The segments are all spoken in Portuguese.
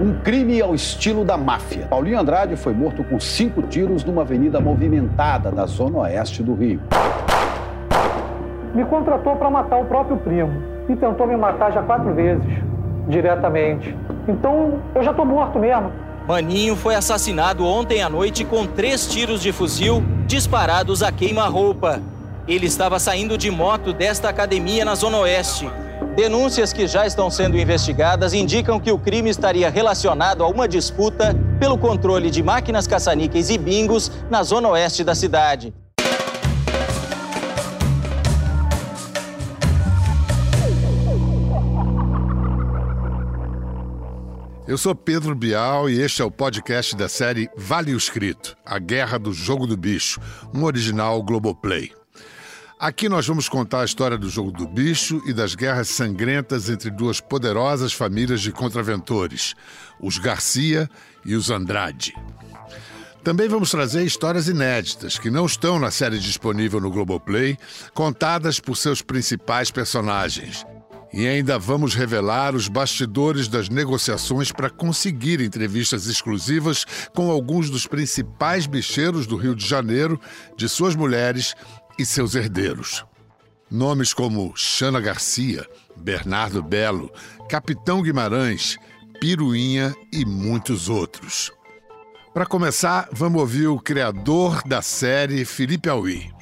Um crime ao estilo da máfia. Paulinho Andrade foi morto com cinco tiros numa avenida movimentada da zona oeste do Rio. Me contratou para matar o próprio primo e tentou me matar já quatro vezes, diretamente. Então eu já tô morto mesmo. Maninho foi assassinado ontem à noite com três tiros de fuzil disparados a queima-roupa. Ele estava saindo de moto desta academia na Zona Oeste Denúncias que já estão sendo investigadas indicam que o crime estaria relacionado a uma disputa pelo controle de máquinas caça-níqueis e bingos na zona oeste da cidade. Eu sou Pedro Bial e este é o podcast da série Vale o Escrito A Guerra do Jogo do Bicho, um original Globoplay. Aqui nós vamos contar a história do jogo do bicho e das guerras sangrentas entre duas poderosas famílias de contraventores, os Garcia e os Andrade. Também vamos trazer histórias inéditas que não estão na série disponível no Globoplay, contadas por seus principais personagens. E ainda vamos revelar os bastidores das negociações para conseguir entrevistas exclusivas com alguns dos principais bicheiros do Rio de Janeiro, de suas mulheres e seus herdeiros. Nomes como Xana Garcia, Bernardo Belo, Capitão Guimarães, Piruinha e muitos outros. Para começar, vamos ouvir o criador da série, Felipe Aui.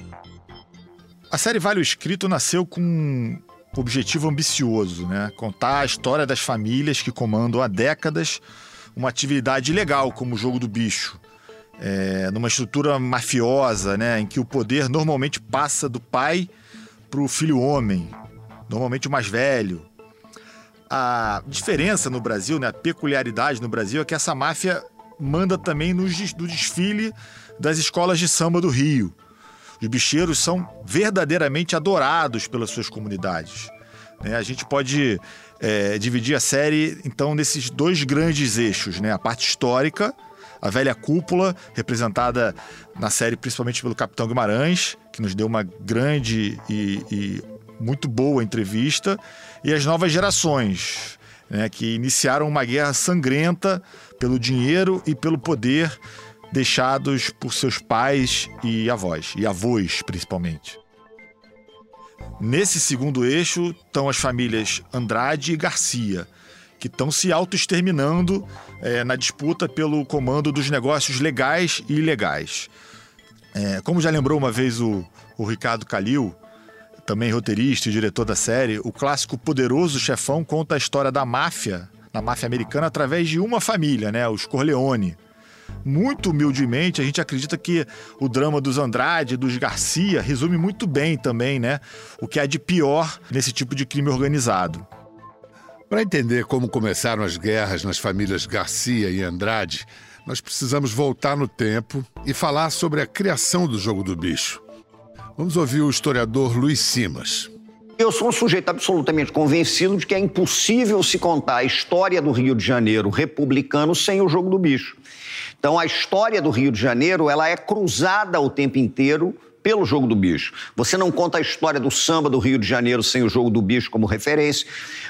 A série Vale o Escrito nasceu com um objetivo ambicioso, né? Contar a história das famílias que comandam há décadas uma atividade ilegal como o jogo do bicho, é, numa estrutura mafiosa, né, em que o poder normalmente passa do pai para o filho homem, normalmente o mais velho. A diferença no Brasil, né, a peculiaridade no Brasil é que essa máfia manda também no, desfile das escolas de samba do Rio. Os bicheiros são verdadeiramente adorados pelas suas comunidades. Né? A gente pode é, dividir a série, então, nesses dois grandes eixos, né? A parte histórica, a velha cúpula, representada na série principalmente pelo Capitão Guimarães, que nos deu uma grande e, e muito boa entrevista, e as novas gerações, né, que iniciaram uma guerra sangrenta pelo dinheiro e pelo poder deixados por seus pais e avós, e avós principalmente. Nesse segundo eixo estão as famílias Andrade e Garcia, que estão se auto-exterminando é, na disputa pelo comando dos negócios legais e ilegais. É, como já lembrou uma vez o, o Ricardo Calil, também roteirista e diretor da série, o clássico Poderoso Chefão conta a história da máfia, da máfia americana, através de uma família, né, os Corleone. Muito humildemente, a gente acredita que o drama dos Andrade, dos Garcia, resume muito bem também, né, o que há de pior nesse tipo de crime organizado. Para entender como começaram as guerras nas famílias Garcia e Andrade, nós precisamos voltar no tempo e falar sobre a criação do jogo do bicho. Vamos ouvir o historiador Luiz Simas. Eu sou um sujeito absolutamente convencido de que é impossível se contar a história do Rio de Janeiro republicano sem o jogo do bicho. Então, a história do Rio de Janeiro ela é cruzada o tempo inteiro pelo jogo do bicho. Você não conta a história do samba do Rio de Janeiro sem o jogo do bicho como referência.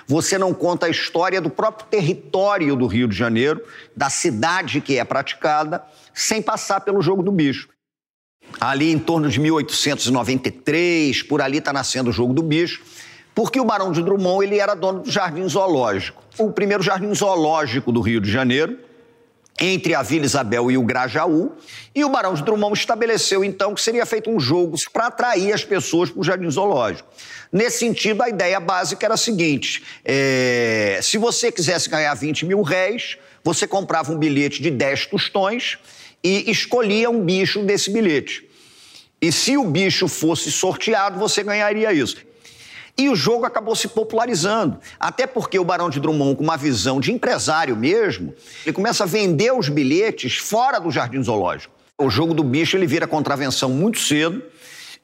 Você não conta a história do próprio território do Rio de Janeiro, da cidade que é praticada, sem passar pelo jogo do bicho. Ali em torno de 1893, por ali está nascendo o jogo do bicho, porque o Barão de Drummond ele era dono do Jardim Zoológico. O primeiro jardim zoológico do Rio de Janeiro, entre a Vila Isabel e o Grajaú, e o Barão de Drummond estabeleceu então que seria feito um jogo para atrair as pessoas para o Jardim Zoológico. Nesse sentido, a ideia básica era a seguinte: é, se você quisesse ganhar 20 mil réis, você comprava um bilhete de 10 tostões e escolhia um bicho desse bilhete. E se o bicho fosse sorteado, você ganharia isso. E o jogo acabou se popularizando. Até porque o Barão de Drummond, com uma visão de empresário mesmo, ele começa a vender os bilhetes fora do Jardim Zoológico. O jogo do bicho ele vira contravenção muito cedo.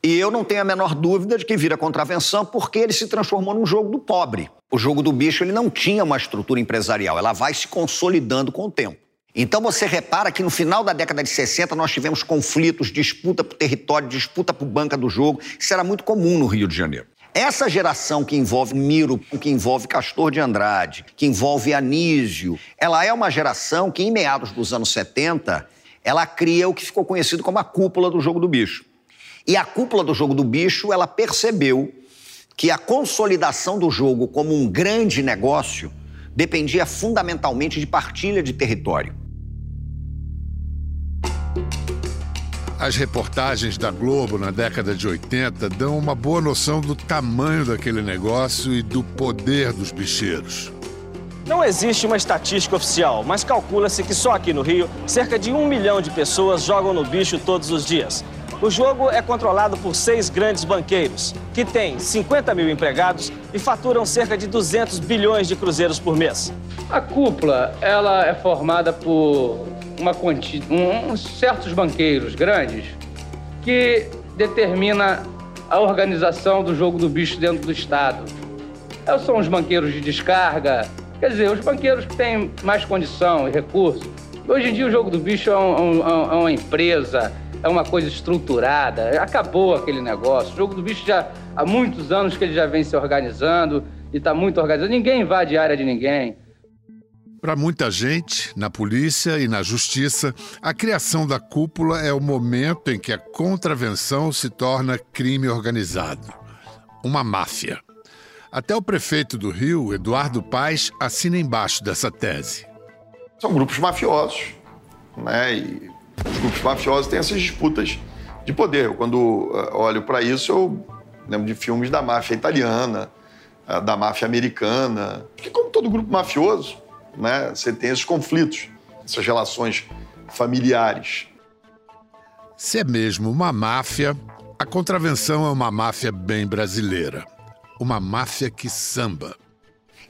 E eu não tenho a menor dúvida de que vira contravenção porque ele se transformou num jogo do pobre. O jogo do bicho ele não tinha uma estrutura empresarial, ela vai se consolidando com o tempo. Então você repara que no final da década de 60 nós tivemos conflitos, disputa por território, disputa por banca do jogo. Isso era muito comum no Rio de Janeiro. Essa geração que envolve Miro, que envolve Castor de Andrade, que envolve Anísio, ela é uma geração que, em meados dos anos 70, ela cria o que ficou conhecido como a cúpula do jogo do bicho. E a cúpula do jogo do bicho, ela percebeu que a consolidação do jogo como um grande negócio dependia fundamentalmente de partilha de território. As reportagens da Globo na década de 80 dão uma boa noção do tamanho daquele negócio e do poder dos bicheiros. Não existe uma estatística oficial, mas calcula-se que só aqui no Rio, cerca de um milhão de pessoas jogam no bicho todos os dias. O jogo é controlado por seis grandes banqueiros, que têm 50 mil empregados e faturam cerca de 200 bilhões de cruzeiros por mês. A cúpula ela é formada por uma quanti... um, certos banqueiros grandes que determina a organização do jogo do bicho dentro do Estado. São os banqueiros de descarga, quer dizer, os banqueiros que têm mais condição e recurso. Hoje em dia o jogo do bicho é, um, é uma empresa, é uma coisa estruturada, acabou aquele negócio. O jogo do bicho já há muitos anos que ele já vem se organizando e está muito organizado. Ninguém invade a área de ninguém. Para muita gente, na polícia e na justiça, a criação da cúpula é o momento em que a contravenção se torna crime organizado. Uma máfia. Até o prefeito do Rio, Eduardo Paes, assina embaixo dessa tese. São grupos mafiosos, né? E os grupos mafiosos têm essas disputas de poder. Eu, quando eh, olho para isso, eu lembro de filmes da máfia italiana, eh, da máfia americana. Porque, como todo grupo mafioso, né? Você tem esses conflitos, essas relações familiares. Se é mesmo uma máfia, a contravenção é uma máfia bem brasileira. Uma máfia que samba.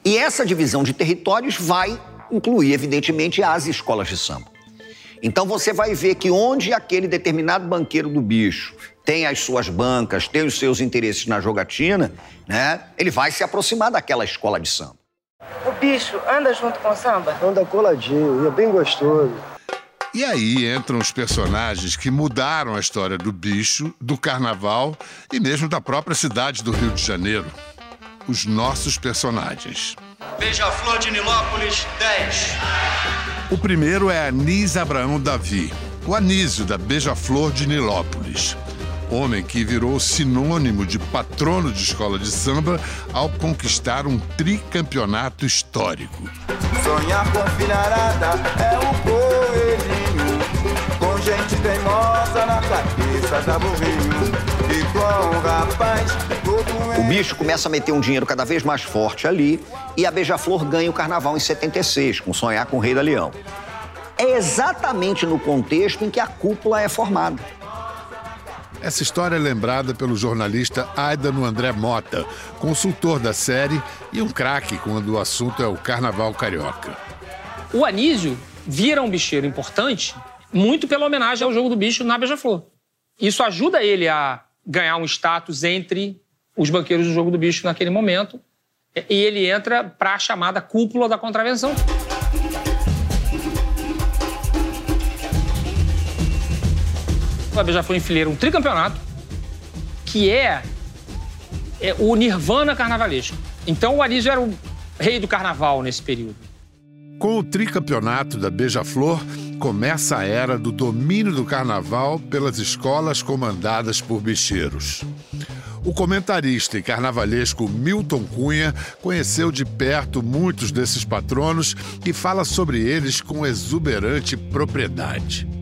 E essa divisão de territórios vai incluir, evidentemente, as escolas de samba. Então você vai ver que onde aquele determinado banqueiro do bicho tem as suas bancas, tem os seus interesses na jogatina, né? Ele vai se aproximar daquela escola de samba. O bicho anda junto com o samba? Anda coladinho e é bem gostoso. E aí entram os personagens que mudaram a história do bicho, do carnaval e mesmo da própria cidade do Rio de Janeiro. Os nossos personagens. Beija-Flor de Nilópolis, 10. O primeiro é Anísio Abraão Davi, o Anísio da Beija-Flor de Nilópolis homem que virou sinônimo de patrono de escola de samba ao conquistar um tricampeonato histórico. Sonhar com filharada é um coelhinho, com gente teimosa na cabeça da burrinho. O bicho começa a meter um dinheiro cada vez mais forte ali e a Beija-Flor ganha o carnaval em 76, com Sonhar com o Rei da Leão. É exatamente no contexto em que a cúpula é formada. Essa história é lembrada pelo jornalista Aidano André Mota, consultor da série e um craque quando o assunto é o carnaval carioca. O Anísio vira um bicheiro importante muito pela homenagem ao jogo do bicho na Beija-Flor. Isso ajuda ele a ganhar um status entre os banqueiros do jogo do bicho naquele momento e ele entra para a chamada cúpula da contravenção. A Beija-Flor enfileira um tricampeonato, que é, é, o Nirvana carnavalesco. Então o Anísio era o rei do carnaval nesse período. Com o tricampeonato da Beija-Flor, começa a era do domínio do carnaval pelas escolas comandadas por bicheiros. O comentarista e carnavalesco Milton Cunha conheceu de perto muitos desses patronos e fala sobre eles com exuberante propriedade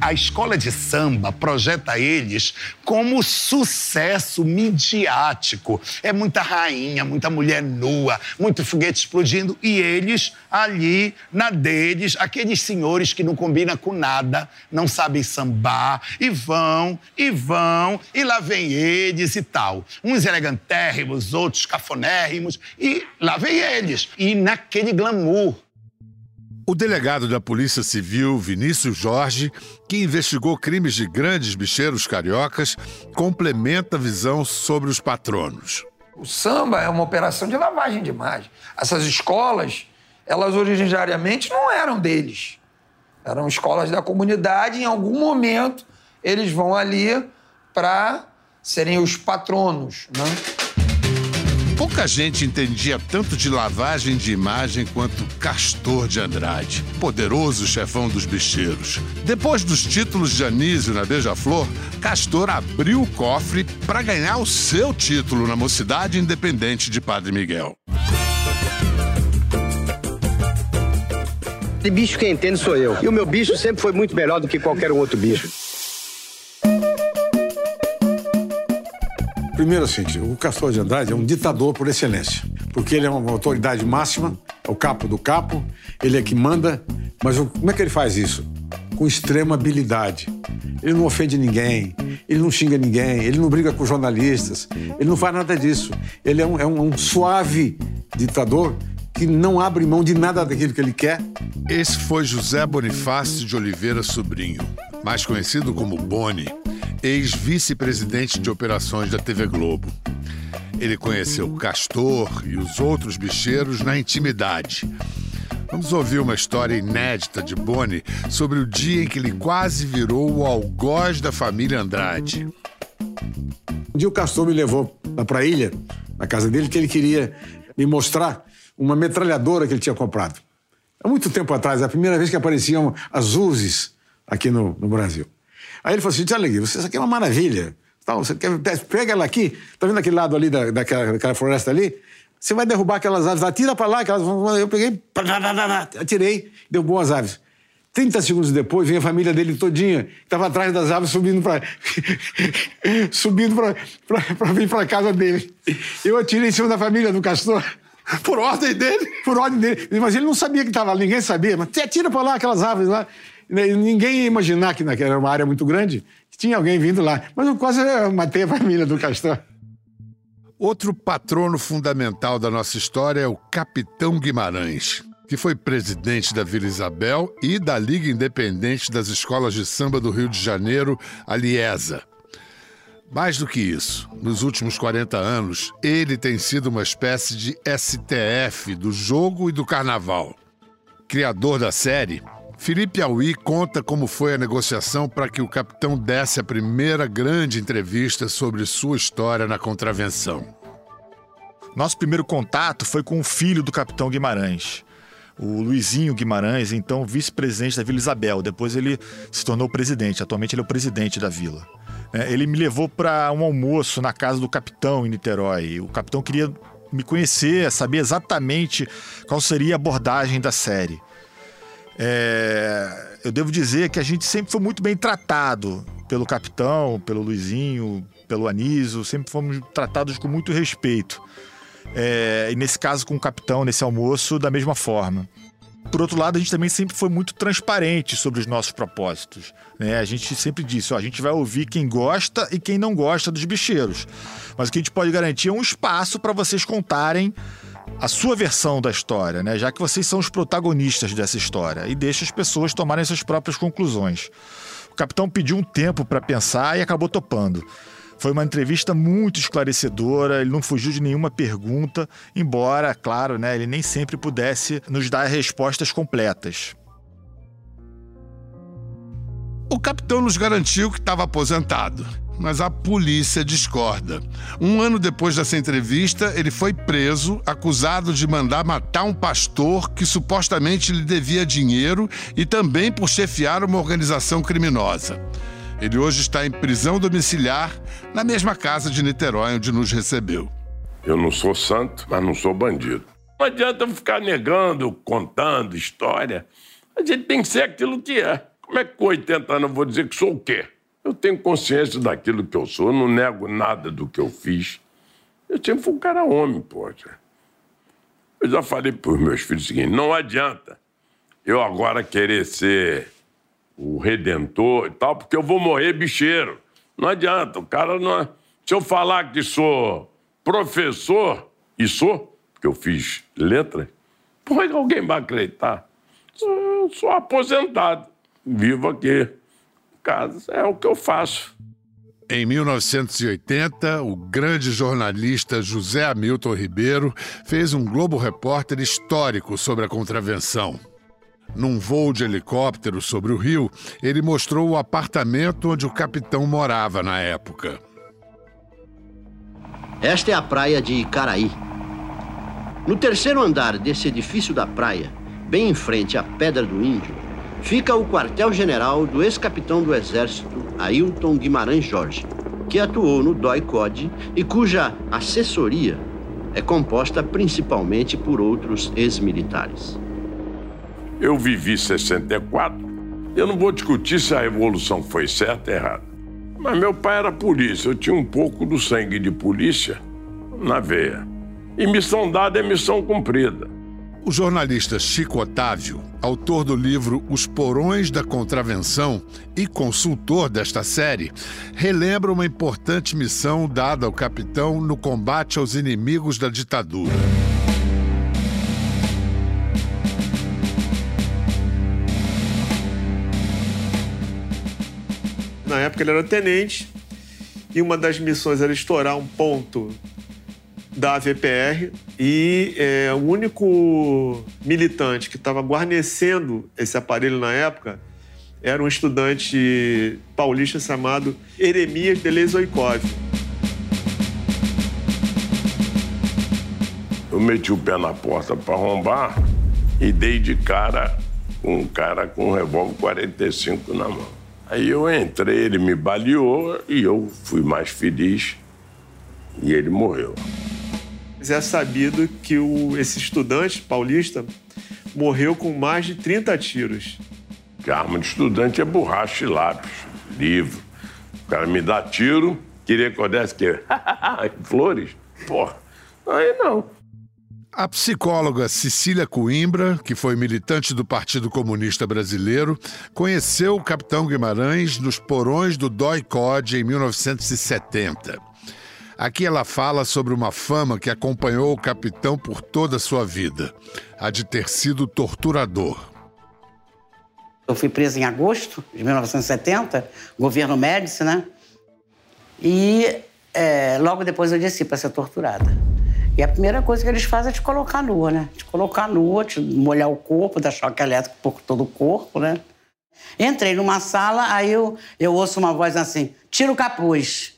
a escola de samba projeta eles como sucesso midiático. É muita rainha, muita mulher nua, muito foguete explodindo e eles ali na deles, aqueles senhores que não combinam com nada, não sabem sambar e vão e vão e lá vem eles e tal. Uns elegantérrimos, outros cafonérrimos e lá vem eles. E naquele glamour o delegado da Polícia Civil, Vinícius Jorge, que investigou crimes de grandes bicheiros cariocas, complementa a visão sobre os patronos. O samba é uma operação de lavagem de imagem. Essas escolas, elas originariamente não eram deles. Eram escolas da comunidade, em algum momento eles vão ali para serem os patronos. Né? Pouca gente entendia tanto de lavagem de imagem quanto Castor de Andrade, poderoso chefão dos bicheiros. Depois dos títulos de Anísio na Beija-Flor, Castor abriu o cofre para ganhar o seu título na Mocidade Independente de Padre Miguel. De bicho quem entende sou eu. E o meu bicho sempre foi muito melhor do que qualquer outro bicho. Primeiro, assim, o Castor de Andrade é um ditador por excelência, porque ele é uma autoridade máxima, é o capo do capo, ele é que manda, mas como é que ele faz isso? Com extrema habilidade. Ele não ofende ninguém, ele não xinga ninguém, ele não briga com jornalistas, ele não faz nada disso. Ele é um, é um, um suave ditador que não abre mão de nada daquilo que ele quer. Esse foi José Bonifácio de Oliveira Sobrinho, mais conhecido como Boni, ex-vice-presidente de operações da TV Globo. Ele conheceu Castor e os outros bicheiros na intimidade. Vamos ouvir uma história inédita de Boni sobre o dia em que ele quase virou o algoz da família Andrade. Um dia o Castor me levou para a ilha, na casa dele, que ele queria me mostrar uma metralhadora que ele tinha comprado. Há muito tempo atrás, a primeira vez que apareciam as Uzis aqui no, no Brasil. Aí ele falou assim: Olha, isso aqui é uma maravilha. Então, você quer, pega ela aqui, tá vendo aquele lado ali da, daquela, daquela floresta ali? Você vai derrubar aquelas aves, atira para lá, aquelas, eu peguei, atirei, deu boas aves. 30 segundos depois, vem a família dele todinha, que estava atrás das aves, subindo para subindo para vir para casa dele. Eu atirei em cima da família do castor. Por ordem dele? Por ordem dele. Mas ele não sabia que estava lá, ninguém sabia. Mas você atira para lá aquelas árvores lá. Ninguém ia imaginar que era uma área muito grande, que tinha alguém vindo lá. Mas eu quase matei a família do Castor. Outro patrono fundamental da nossa história é o Capitão Guimarães, que foi presidente da Vila Isabel e da Liga Independente das Escolas de Samba do Rio de Janeiro, a Liesa. Mais do que isso, nos últimos 40 anos, ele tem sido uma espécie de STF do jogo e do carnaval. Criador da série, Felipe Aui conta como foi a negociação para que o capitão desse a primeira grande entrevista sobre sua história na contravenção. Nosso primeiro contato foi com o filho do capitão Guimarães, o Luizinho Guimarães, então vice-presidente da Vila Isabel. Depois ele se tornou presidente, atualmente ele é o presidente da vila. É, ele me levou para um almoço na casa do capitão em Niterói. O capitão queria me conhecer, saber exatamente qual seria a abordagem da série. É, eu devo dizer que a gente sempre foi muito bem tratado pelo capitão, pelo Luizinho, pelo Anísio, sempre fomos tratados com muito respeito. É, e nesse caso com o capitão, nesse almoço, da mesma forma. Por outro lado, a gente também sempre foi muito transparente sobre os nossos propósitos. Né? A gente sempre disse: ó, a gente vai ouvir quem gosta e quem não gosta dos bicheiros. Mas o que a gente pode garantir é um espaço para vocês contarem a sua versão da história, né? já que vocês são os protagonistas dessa história, e deixa as pessoas tomarem suas próprias conclusões. O capitão pediu um tempo para pensar e acabou topando. Foi uma entrevista muito esclarecedora, ele não fugiu de nenhuma pergunta, embora, claro, né, ele nem sempre pudesse nos dar respostas completas. O capitão nos garantiu que estava aposentado, mas a polícia discorda. Um ano depois dessa entrevista, ele foi preso, acusado de mandar matar um pastor que supostamente lhe devia dinheiro e também por chefiar uma organização criminosa. Ele hoje está em prisão domiciliar na mesma casa de Niterói onde nos recebeu. Eu não sou santo, mas não sou bandido. Não adianta ficar negando, contando história. A gente tem que ser aquilo que é. Como é que com 80 anos eu vou dizer que sou o quê? Eu tenho consciência daquilo que eu sou, não nego nada do que eu fiz. Eu sempre fui um cara homem, poxa. Eu já falei para os meus filhos o seguinte: não adianta eu agora querer ser o redentor e tal, porque eu vou morrer bicheiro. Não adianta, o cara não. É... Se eu falar que sou professor, e sou, porque eu fiz letra, por que alguém vai acreditar? Eu sou aposentado, vivo aqui. Casa, é o que eu faço. Em 1980, o grande jornalista José Hamilton Ribeiro fez um Globo Repórter histórico sobre a contravenção. Num voo de helicóptero sobre o rio, ele mostrou o apartamento onde o capitão morava na época. Esta é a praia de Icaraí. No terceiro andar desse edifício da praia, bem em frente à Pedra do Índio, fica o quartel-general do ex-capitão do Exército, Ailton Guimarães Jorge, que atuou no DOI-CODE e cuja assessoria é composta principalmente por outros ex-militares. Eu vivi 64. Eu não vou discutir se a revolução foi certa ou errada. Mas meu pai era polícia, eu tinha um pouco do sangue de polícia na veia. E missão dada é missão cumprida. O jornalista Chico Otávio, autor do livro Os Porões da Contravenção e consultor desta série, relembra uma importante missão dada ao capitão no combate aos inimigos da ditadura. Na época ele era tenente e uma das missões era estourar um ponto da AVPR e é, o único militante que estava guarnecendo esse aparelho na época era um estudante paulista chamado Eremias Delezoikov. Eu meti o pé na porta para arrombar e dei de cara um cara com um revólver 45 na mão. Aí eu entrei, ele me baleou e eu fui mais feliz e ele morreu. Mas é sabido que o, esse estudante paulista morreu com mais de 30 tiros. Que a arma de estudante é borracha e lápis, livro. O cara me dá tiro, queria que eu desse que flores? Porra, aí não. A psicóloga Cecília Coimbra, que foi militante do Partido Comunista Brasileiro, conheceu o capitão Guimarães nos porões do DOI-CODE em 1970. Aqui ela fala sobre uma fama que acompanhou o capitão por toda a sua vida, a de ter sido torturador. Eu fui preso em agosto de 1970, governo Médici, né? E é, logo depois eu desci para ser torturada. E a primeira coisa que eles fazem é te colocar nua, né? Te colocar nua, te molhar o corpo, dar choque elétrico por todo o corpo, né? Entrei numa sala, aí eu, eu ouço uma voz assim: tira o capuz.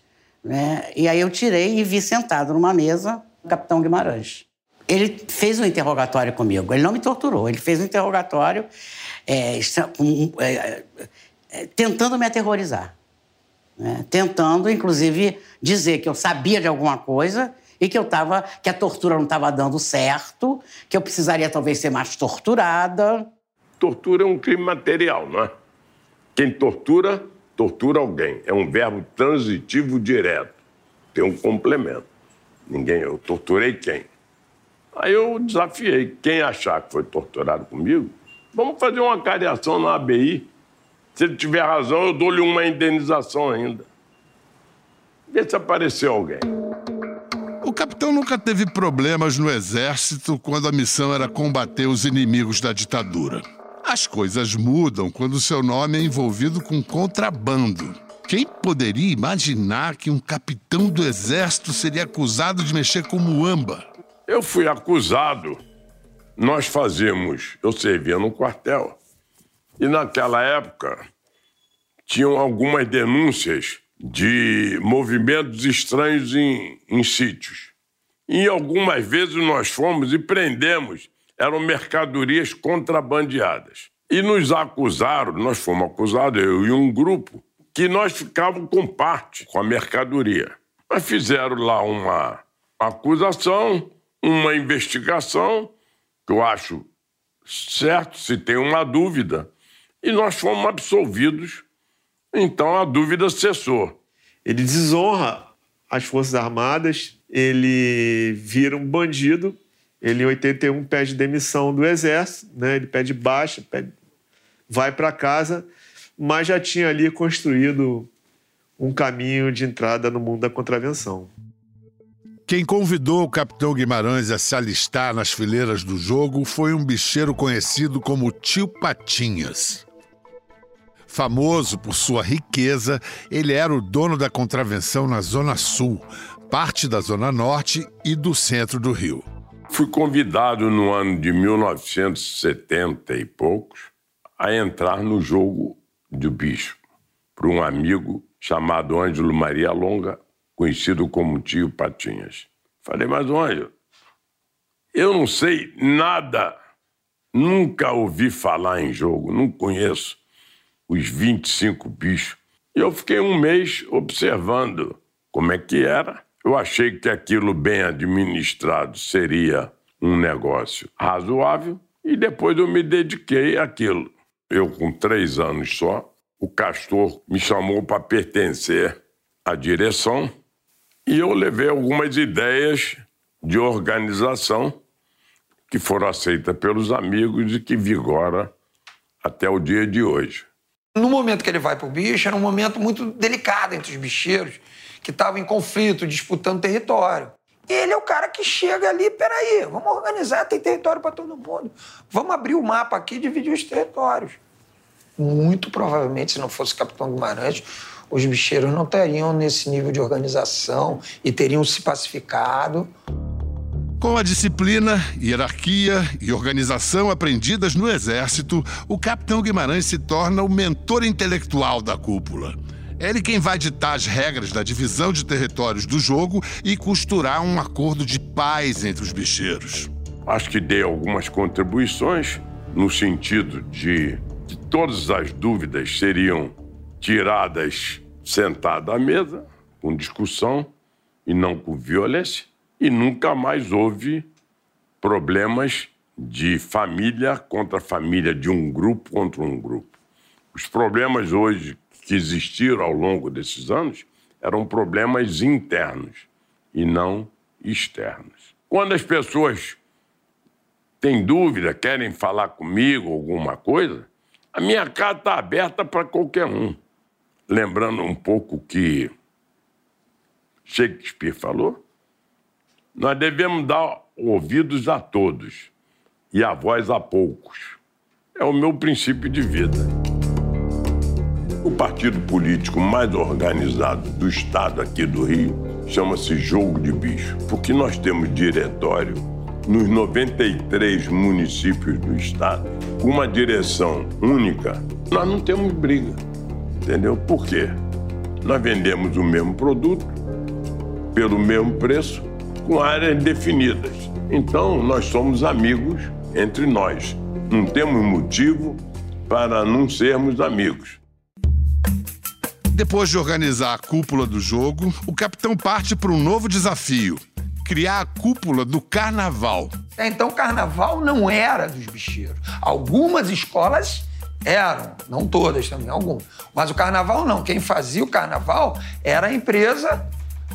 Né? E aí eu tirei e vi sentado numa mesa o capitão Guimarães. Ele fez um interrogatório comigo, ele não me torturou, ele fez um interrogatório é, é, é, tentando me aterrorizar. Né? Tentando, inclusive, dizer que eu sabia de alguma coisa e que eu tava, que a tortura não estava dando certo, que eu precisaria talvez ser mais torturada. Tortura é um crime material, não é? Quem tortura tortura alguém. É um verbo transitivo direto. Tem um complemento. Ninguém, eu torturei quem? Aí eu desafiei. Quem achar que foi torturado comigo, vamos fazer uma cariação na ABI. Se ele tiver razão, eu dou-lhe uma indenização ainda. Vê se apareceu alguém. O capitão nunca teve problemas no exército quando a missão era combater os inimigos da ditadura. As coisas mudam quando seu nome é envolvido com contrabando. Quem poderia imaginar que um capitão do exército seria acusado de mexer com muamba? Eu fui acusado. Nós fazíamos, eu servia no quartel. E naquela época tinham algumas denúncias de movimentos estranhos em, em sítios. E algumas vezes nós fomos e prendemos eram mercadorias contrabandeadas. E nos acusaram, nós fomos acusados, eu e um grupo, que nós ficávamos com parte com a mercadoria. Mas fizeram lá uma acusação, uma investigação, que eu acho certo, se tem uma dúvida, e nós fomos absolvidos. Então a dúvida cessou. Ele desonra as Forças Armadas, ele vira um bandido ele, em 81, pede demissão do Exército, né? ele pede baixa, pede, vai para casa, mas já tinha ali construído um caminho de entrada no mundo da contravenção. Quem convidou o capitão Guimarães a se alistar nas fileiras do jogo foi um bicheiro conhecido como Tio Patinhas. Famoso por sua riqueza, ele era o dono da contravenção na Zona Sul, parte da Zona Norte e do centro do Rio. Fui convidado no ano de 1970 e poucos a entrar no jogo do bicho por um amigo chamado Ângelo Maria Longa, conhecido como Tio Patinhas. Falei, mas Ângelo, Eu não sei nada, nunca ouvi falar em jogo, não conheço os 25 bichos. E eu fiquei um mês observando como é que era. Eu achei que aquilo bem administrado seria um negócio razoável e depois eu me dediquei àquilo. Eu, com três anos só, o Castor me chamou para pertencer à direção e eu levei algumas ideias de organização que foram aceitas pelos amigos e que vigora até o dia de hoje. No momento que ele vai para o bicho, era um momento muito delicado entre os bicheiros, que estavam em conflito, disputando território. Ele é o cara que chega ali, peraí, vamos organizar, tem território para todo mundo. Vamos abrir o mapa aqui e dividir os territórios. Muito provavelmente, se não fosse o Capitão Guimarães, os bicheiros não teriam nesse nível de organização e teriam se pacificado. Com a disciplina, hierarquia e organização aprendidas no Exército, o capitão Guimarães se torna o mentor intelectual da cúpula. Ele quem vai ditar as regras da divisão de territórios do jogo e costurar um acordo de paz entre os bicheiros. Acho que dei algumas contribuições no sentido de que todas as dúvidas seriam tiradas sentado à mesa, com discussão e não com violência, e nunca mais houve problemas de família contra família, de um grupo contra um grupo. Os problemas hoje que existiram ao longo desses anos eram problemas internos e não externos. Quando as pessoas têm dúvida, querem falar comigo alguma coisa, a minha casa está aberta para qualquer um. Lembrando um pouco que Shakespeare falou, nós devemos dar ouvidos a todos e a voz a poucos. É o meu princípio de vida. O partido político mais organizado do estado aqui do Rio chama-se Jogo de Bicho, porque nós temos diretório nos 93 municípios do estado, com uma direção única. Nós não temos briga, entendeu? Por quê? Nós vendemos o mesmo produto pelo mesmo preço, com áreas definidas. Então, nós somos amigos entre nós. Não temos motivo para não sermos amigos. Depois de organizar a cúpula do jogo, o capitão parte para um novo desafio: criar a cúpula do carnaval. Então, o carnaval não era dos bicheiros. Algumas escolas eram, não todas também, algumas. Mas o carnaval não. Quem fazia o carnaval era a empresa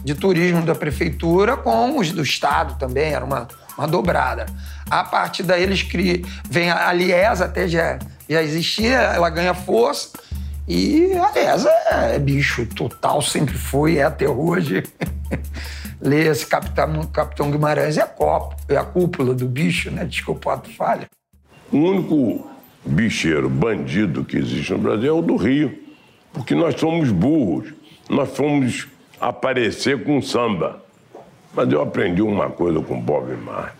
de turismo da prefeitura com os do estado também, era uma, uma dobrada. A partir daí eles criam, vem a Liesa, até já, já existia, ela ganha força e a Liesa é bicho total, sempre foi, é até hoje. Lê esse Capitão, Capitão Guimarães é a, copa, é a cúpula do bicho, né? Desculpa a falha. O único bicheiro, bandido que existe no Brasil é o do Rio. Porque nós somos burros. Nós fomos aparecer com samba. Mas eu aprendi uma coisa com Bob Marley.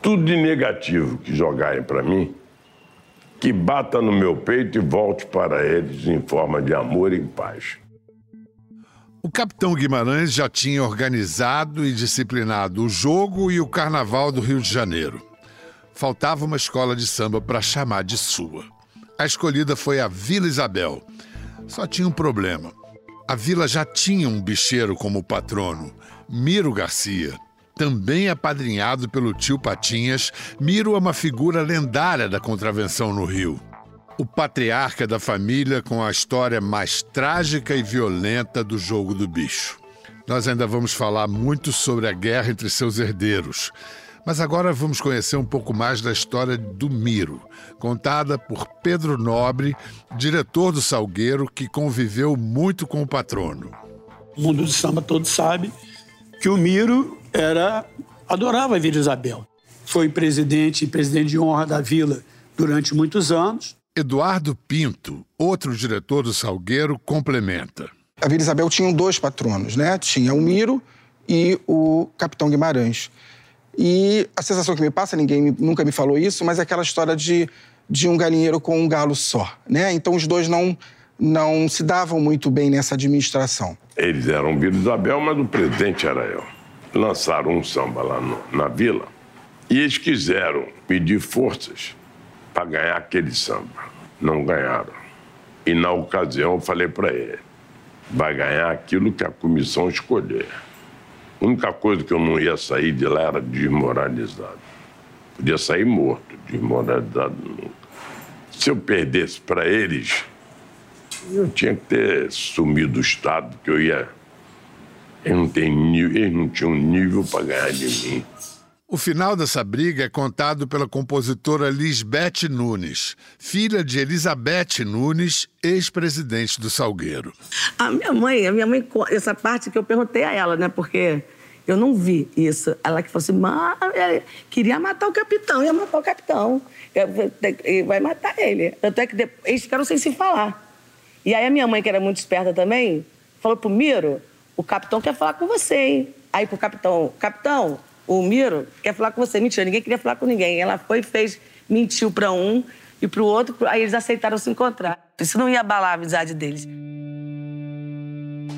Tudo de negativo que jogarem para mim, que bata no meu peito e volte para eles em forma de amor e paz. O capitão Guimarães já tinha organizado e disciplinado o jogo e o carnaval do Rio de Janeiro. Faltava uma escola de samba para chamar de sua. A escolhida foi a Vila Isabel. Só tinha um problema. A vila já tinha um bicheiro como patrono, Miro Garcia. Também apadrinhado pelo tio Patinhas, Miro é uma figura lendária da contravenção no Rio. O patriarca da família com a história mais trágica e violenta do jogo do bicho. Nós ainda vamos falar muito sobre a guerra entre seus herdeiros. Mas agora vamos conhecer um pouco mais da história do Miro, contada por Pedro Nobre, diretor do Salgueiro, que conviveu muito com o patrono. O mundo do samba todo sabe que o Miro era adorava a Vila Isabel. Foi presidente e presidente de honra da vila durante muitos anos. Eduardo Pinto, outro diretor do Salgueiro, complementa. A Vila Isabel tinha dois patronos, né? Tinha o Miro e o Capitão Guimarães. E a sensação que me passa, ninguém nunca me falou isso, mas é aquela história de, de um galinheiro com um galo só, né? Então os dois não, não se davam muito bem nessa administração. Eles eram Vila Isabel, mas o presidente era eu. Lançaram um samba lá no, na vila e eles quiseram medir forças para ganhar aquele samba. Não ganharam. E na ocasião eu falei para ele: vai ganhar aquilo que a comissão escolher. A única coisa que eu não ia sair de lá era desmoralizado. Podia sair morto, desmoralizado nunca. Se eu perdesse para eles, eu tinha que ter sumido do Estado, que eu ia. Eles não, nível, eles não tinham nível para ganhar de mim. O final dessa briga é contado pela compositora Lisbeth Nunes, filha de Elizabeth Nunes, ex-presidente do Salgueiro. A minha mãe, a minha mãe, essa parte que eu perguntei a ela, né? Porque eu não vi isso. Ela que falou assim, mas queria matar o capitão, ia matar o capitão. Vai matar ele. Até que depois, eles ficaram sem se falar. E aí a minha mãe, que era muito esperta também, falou pro Miro, o capitão quer falar com você, hein? Aí pro capitão, capitão, o Miro quer falar com você. Mentira, ninguém queria falar com ninguém. Ela foi e fez, mentiu para um e para o outro, aí eles aceitaram se encontrar. Isso não ia abalar a amizade deles.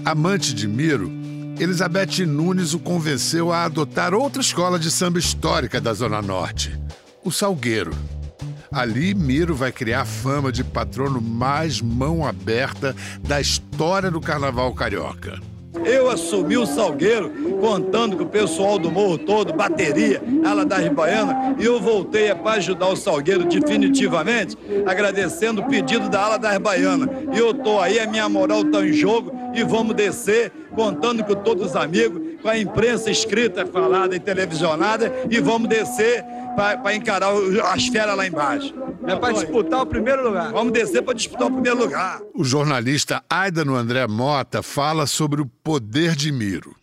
Amante de Miro, Elizabeth Nunes o convenceu a adotar outra escola de samba histórica da Zona Norte, o Salgueiro. Ali, Miro vai criar fama de patrono mais mão aberta da história do carnaval carioca. Eu assumi o Salgueiro, contando com o pessoal do morro todo, bateria, ala da Ribaiana, e eu voltei para ajudar o Salgueiro definitivamente, agradecendo o pedido da ala da Ribaiana. E eu tô aí, a minha moral tá em jogo e vamos descer, contando com todos os amigos, com a imprensa escrita, falada e televisionada, e vamos descer para encarar as feras lá embaixo. É para disputar o primeiro lugar. Vamos descer para disputar o primeiro lugar. O jornalista Aidano André Mota fala sobre o poder de Miro.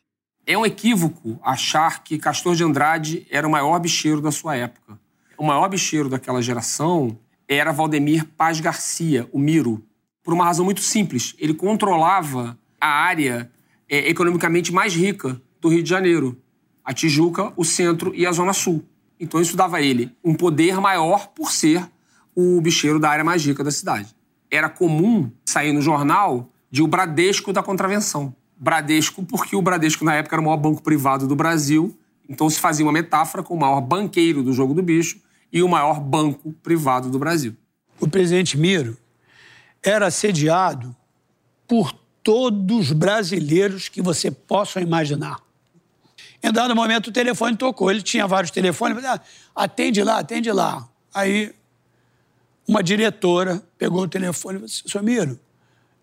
É um equívoco achar que Castor de Andrade era o maior bicheiro da sua época. O maior bicheiro daquela geração era Valdemir Paz Garcia, o Miro. Por uma razão muito simples. Ele controlava a área é, economicamente mais rica do Rio de Janeiro. A Tijuca, o centro e a Zona Sul. Então isso dava a ele um poder maior por ser o bicheiro da área mais rica da cidade. Era comum sair no jornal de o Bradesco da contravenção. Bradesco, porque o Bradesco na época era o maior banco privado do Brasil, então se fazia uma metáfora com o maior banqueiro do jogo do bicho e o maior banco privado do Brasil. O presidente Miro era assediado por todos os brasileiros que você possa imaginar. Em dado momento, o telefone tocou. Ele tinha vários telefones. Ah, atende lá, atende lá. Aí, uma diretora pegou o telefone e disse, senhor Miro,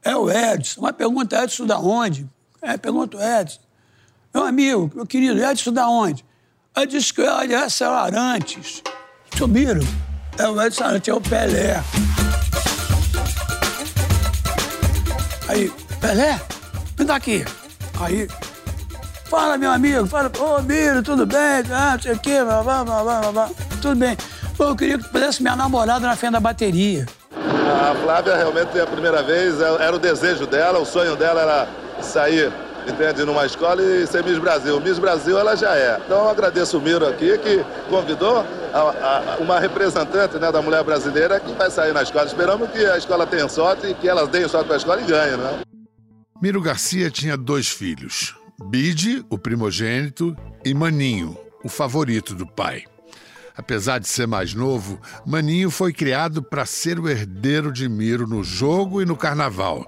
é o Edson. Uma pergunta, Edson da onde? É, pergunta o Edson. Meu amigo, meu querido, Edson da onde? Aí disse que é Edson Arantes. Senhor Miro, é o Edson Arantes, é o Pelé. Aí, Pelé, me dá aqui. Aí, Fala, meu amigo, fala, ô, oh, Miro, tudo bem? Ah, não sei o quê, blá, blá, blá, blá, blá. Tudo bem. Pô, eu queria que tu pudesse minha namorada na frente da bateria. A Flávia realmente é a primeira vez, é, era o desejo dela, o sonho dela era sair, entende, numa escola e ser Miss Brasil. Miss Brasil ela já é. Então eu agradeço o Miro aqui que convidou a, a, uma representante né, da mulher brasileira que vai sair na escola. Esperamos que a escola tenha sorte e que elas deem sorte para a escola e ganhem, né? Miro Garcia tinha dois filhos, Bide, o primogênito, e Maninho, o favorito do pai. Apesar de ser mais novo, Maninho foi criado para ser o herdeiro de Miro no jogo e no carnaval.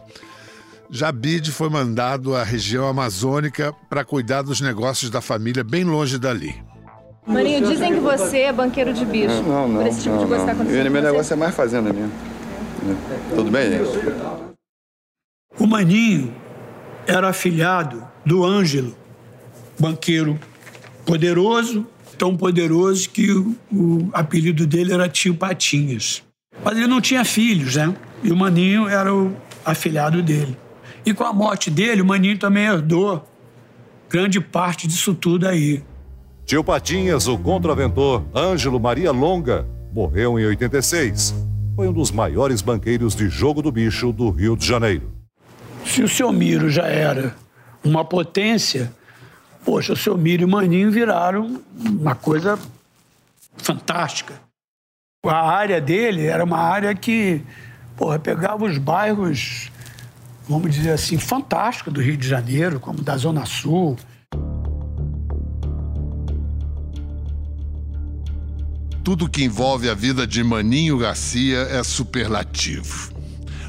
Já Bide foi mandado à região amazônica para cuidar dos negócios da família bem longe dali. Maninho, dizem que você é banqueiro de bicho. Não, não, por esse tipo não, de coisa não. acontecendo. Meu negócio é mais fazenda mesmo. Tudo bem, gente? O Maninho era afilhado do Ângelo, banqueiro poderoso, tão poderoso que o, o, apelido dele era Tio Patinhas. Mas ele não tinha filhos, né? E o Maninho era o afilhado dele. E com a morte dele, o Maninho também herdou grande parte disso tudo aí. Tio Patinhas, o contraventor Ângelo Maria Longa, morreu em 86. Foi um dos maiores banqueiros de jogo do bicho do Rio de Janeiro. Se o seu Miro já era uma potência, poxa, o seu Miro e o Maninho viraram uma coisa fantástica. A área dele era uma área que porra, pegava os bairros, vamos dizer assim, fantásticos do Rio de Janeiro, como da Zona Sul. Tudo que envolve a vida de Maninho Garcia é superlativo.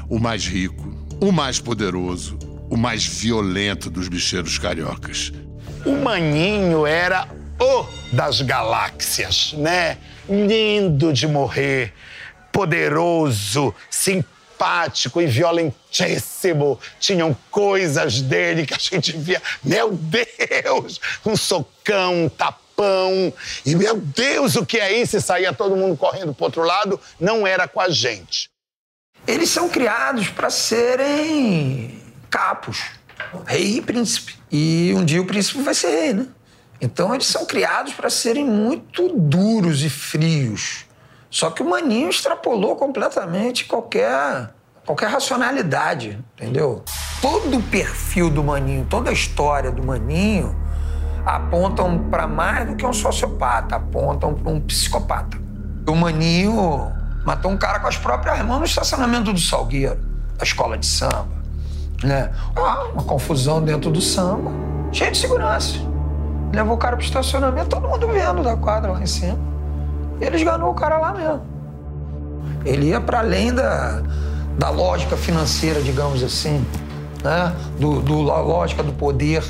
O mais rico, o mais poderoso, o mais violento dos bicheiros cariocas. O Maninho era o das galáxias, né? Lindo de morrer, poderoso, simpático e violentíssimo. Tinham coisas dele que a gente via, meu Deus, um socão, um tapão. E meu Deus, o que é isso? E saía todo mundo correndo pro outro lado, não era com a gente. Eles são criados para serem capos, rei e príncipe. E um dia o príncipe vai ser rei, né? Então eles são criados para serem muito duros e frios. Só que o Maninho extrapolou completamente qualquer, qualquer racionalidade, entendeu? Todo o perfil do Maninho, toda a história do Maninho apontam para mais do que um sociopata, apontam para um psicopata. O Maninho matou um cara com as próprias mãos no estacionamento do Salgueiro, da escola de samba. Né? Ah, uma confusão dentro do samba, cheio de segurança. Levou o cara pro estacionamento, todo mundo vendo da quadra lá em cima. E ele esganou o cara lá mesmo. Ele ia para além da, da lógica financeira, digamos assim, né? do, da lógica do poder.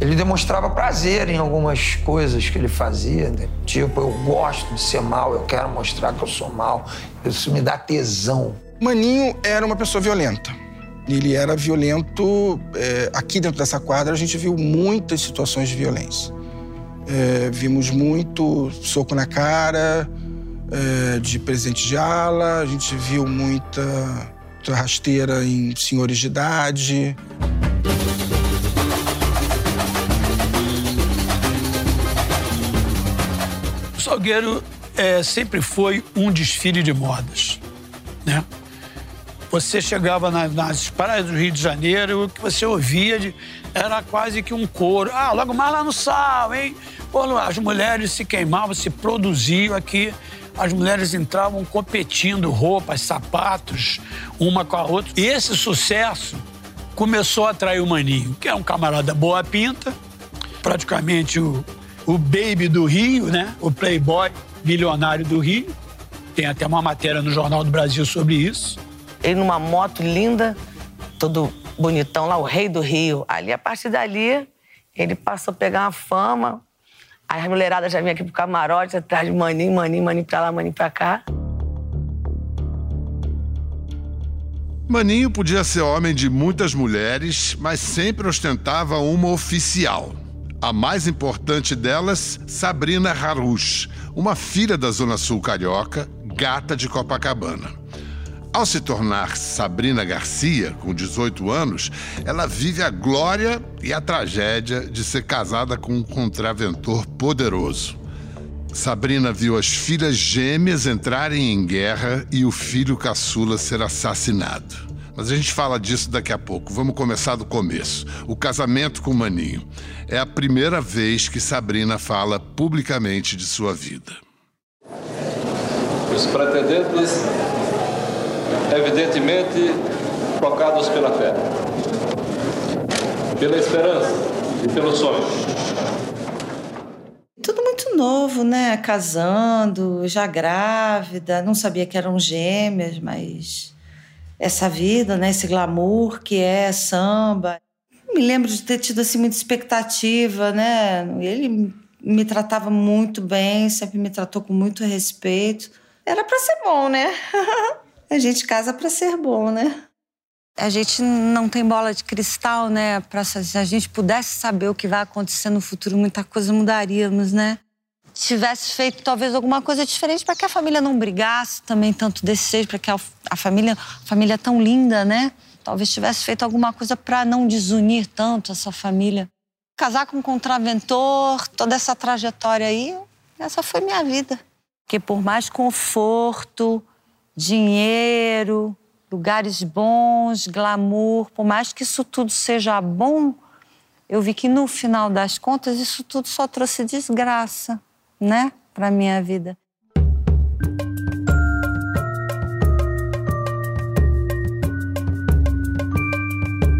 Ele demonstrava prazer em algumas coisas que ele fazia. Né? Tipo, eu gosto de ser mal, eu quero mostrar que eu sou mal. Isso me dá tesão. Maninho era uma pessoa violenta. Ele era violento. É, aqui dentro dessa quadra, a gente viu muitas situações de violência. É, vimos muito soco na cara, é, de presente de ala, a gente viu muita, muita rasteira em senhores de idade. O Salgueiro é, sempre foi um desfile de modas, né? Você chegava nas, nas praias do Rio de Janeiro, o que você ouvia de, era quase que um coro. Ah, logo mais lá no sal, hein? Pô, as mulheres se queimavam, se produziam aqui. As mulheres entravam competindo roupas, sapatos, uma com a outra. E esse sucesso começou a atrair o Maninho, que é um camarada boa pinta, praticamente o, o baby do Rio, né? O playboy milionário do Rio. Tem até uma matéria no Jornal do Brasil sobre isso. Ele numa moto linda, todo bonitão lá, o rei do Rio. Ali, a partir dali, ele passou a pegar uma fama. Aí as mulheradas já vinham aqui pro camarote, atrás de maninho, maninho, maninho pra lá, maninho pra cá. Maninho podia ser homem de muitas mulheres, mas sempre ostentava uma oficial. A mais importante delas, Sabrina Harush, uma filha da Zona Sul Carioca, gata de Copacabana. Ao se tornar Sabrina Garcia, com 18 anos, ela vive a glória e a tragédia de ser casada com um contraventor poderoso. Sabrina viu as filhas gêmeas entrarem em guerra e o filho caçula ser assassinado. Mas a gente fala disso daqui a pouco. Vamos começar do começo. O casamento com o Maninho. É a primeira vez que Sabrina fala publicamente de sua vida. Os pretendentes evidentemente tocados pela fé, pela esperança e pelo sonho. Tudo muito novo, né? Casando, já grávida, não sabia que eram gêmeas, mas essa vida, né? Esse glamour que é samba. Me lembro de ter tido assim muita expectativa, né? Ele me tratava muito bem, sempre me tratou com muito respeito. Era para ser bom, né? a gente casa para ser bom, né? A gente não tem bola de cristal, né? Pra, se a gente pudesse saber o que vai acontecer no futuro, muita coisa mudaríamos, né? Tivesse feito talvez alguma coisa diferente para que a família não brigasse também tanto desse jeito, para que a, a, família, família tão linda, né? Talvez tivesse feito alguma coisa para não desunir tanto essa família. Casar com um contraventor, toda essa trajetória aí, essa foi minha vida. Porque por mais conforto, dinheiro, lugares bons, glamour, por mais que isso tudo seja bom, eu vi que no final das contas isso tudo só trouxe desgraça, né, para minha vida.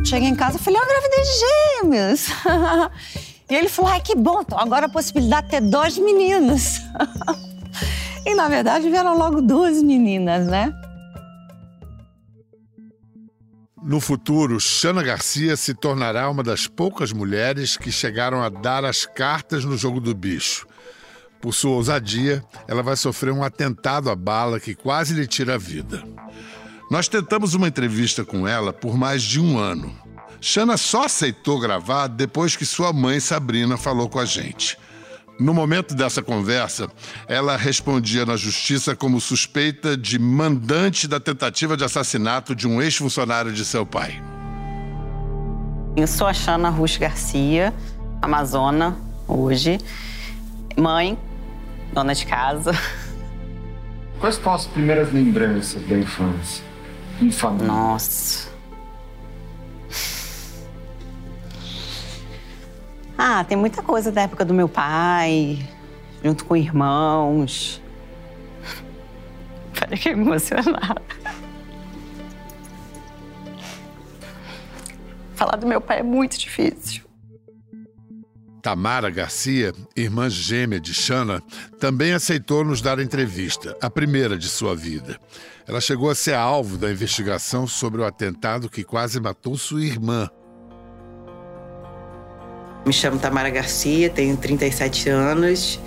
Cheguei em casa e falei, eu gravidez de gêmeos. e ele falou, ai, que bom, agora a possibilidade de ter dois meninos. Na verdade, vieram logo duas meninas, né? No futuro, Xana Garcia se tornará uma das poucas mulheres que chegaram a dar as cartas no jogo do bicho. Por sua ousadia, ela vai sofrer um atentado à bala que quase lhe tira a vida. Nós tentamos uma entrevista com ela por mais de um ano. Xana só aceitou gravar depois que sua mãe Sabrina falou com a gente. No momento dessa conversa, ela respondia na justiça como suspeita de mandante da tentativa de assassinato de um ex-funcionário de seu pai. Eu sou a Xana Rush Garcia, amazona, hoje. Mãe, dona de casa. Quais são as primeiras lembranças da infância? Em família? Nossa. Ah, tem muita coisa da época do meu pai, junto com irmãos. Peraí que emocionada. Falar do meu pai é muito difícil. Tamara Garcia, irmã gêmea de Xana, também aceitou nos dar entrevista, a primeira de sua vida. Ela chegou a ser alvo da investigação sobre o atentado que quase matou sua irmã, me chamo Tamara Garcia, tenho 37 anos